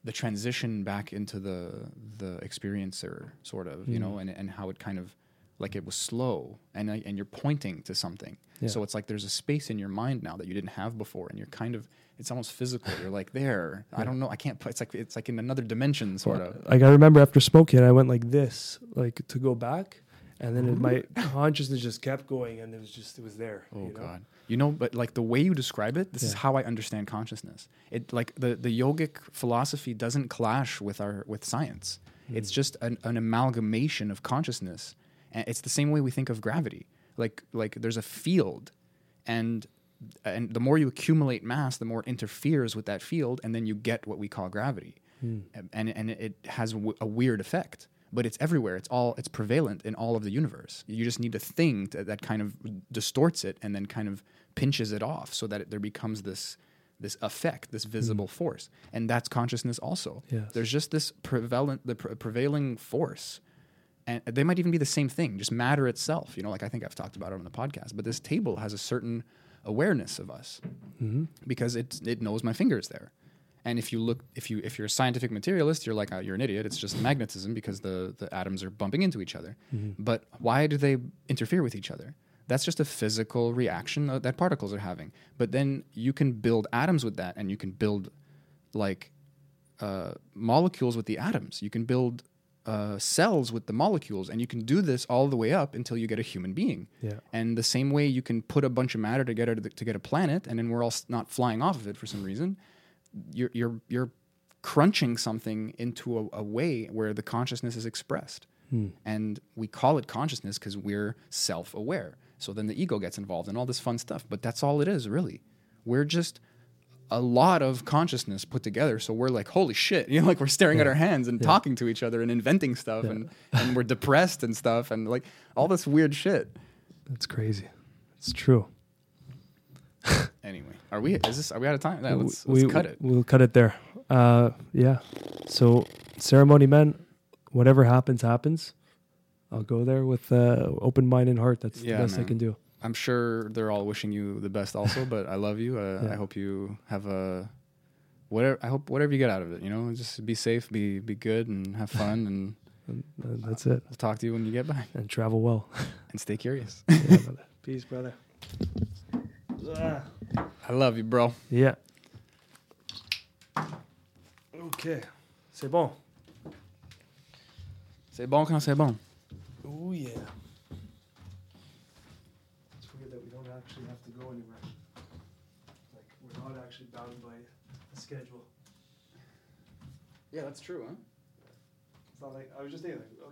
the transition back into the the experiencer sort of you Mm. know and and how it kind of like it was slow and I- and you're pointing to something. Yeah. so it's like there's a space in your mind now that you didn't have before and you're kind of it's almost physical. You're like there. I don't know. I can't put it's like it's like in another dimension sort Well, of Like I remember after smoking, I went like this, like to go back, and then it, my consciousness just kept going, and it was just it was there. oh you know? god. You know but like the way you describe it this is how i understand consciousness. It like the the yogic philosophy doesn't clash with our with science. Hmm. it's just an, an amalgamation of consciousness it's the same way we think of gravity. Like like there's a field and and the more you accumulate mass the more it interferes with that field and then you get what we call gravity. Hmm. and and it has a, weird effect but it's everywhere. It's all it's prevalent in all of the universe. You just need a thing to, that kind of distorts it and then kind of pinches it off so that it, there becomes this this effect this visible force. And that's consciousness also. Yes. there's just this prevalent the pre- prevailing force and they might even be the same thing just matter itself you know like i think i've talked about it on the podcast but this table has a certain awareness of us Mhm. because it it knows my fingers there. And if you look if you if you're a scientific materialist you're like oh, you're an idiot. It's just magnetism because the the atoms are bumping into each other. But why do they interfere with each other? That's just a physical reaction that that particles are having. But then you can build atoms with that and you can build like uh, molecules with the atoms. You can build uh, cells with the molecules, and you can do this all the way up until you get a human being. Yeah. And the same way you can put a bunch of matter together to, to get a planet, and then we're all not flying off of it for some reason. You're you're you're crunching something into a, a way where the consciousness is expressed, Hmm. and we call it consciousness because we're self-aware. So then the ego gets involved and all this fun stuff, but that's all it is, really. We're just a lot of consciousness put together. So we're like, holy shit, you know, like we're staring at our hands and Yeah. talking to each other and inventing stuff Yeah. and, and we're depressed and stuff and like all this weird shit. That's crazy. It's true. Anyway, are we, is this, are we out of time? Yeah, let's, let's cut it. We'll cut it there. Uh, yeah. So ceremony, man. Whatever happens, happens. I'll go there with uh, open mind and heart. That's Yeah, the best I can do. I'm sure they're all wishing you the best also, but I love you. Uh, Yeah. I hope you have a, whatever. I hope whatever you get out of it, you know, just be safe, be be good, and have fun. and And, and that's it. I'll talk to you when you get back. And travel well. And stay curious. Yeah, brother. Peace, brother. I love you, bro. Yeah. Ok. C'est bon. C'est bon quand c'est bon. Oh yeah. Let's forget that we don't actually have to go anywhere. Like we're not actually bound by a schedule. Yeah, that's true, huh? It's not like I was just thinking like, okay.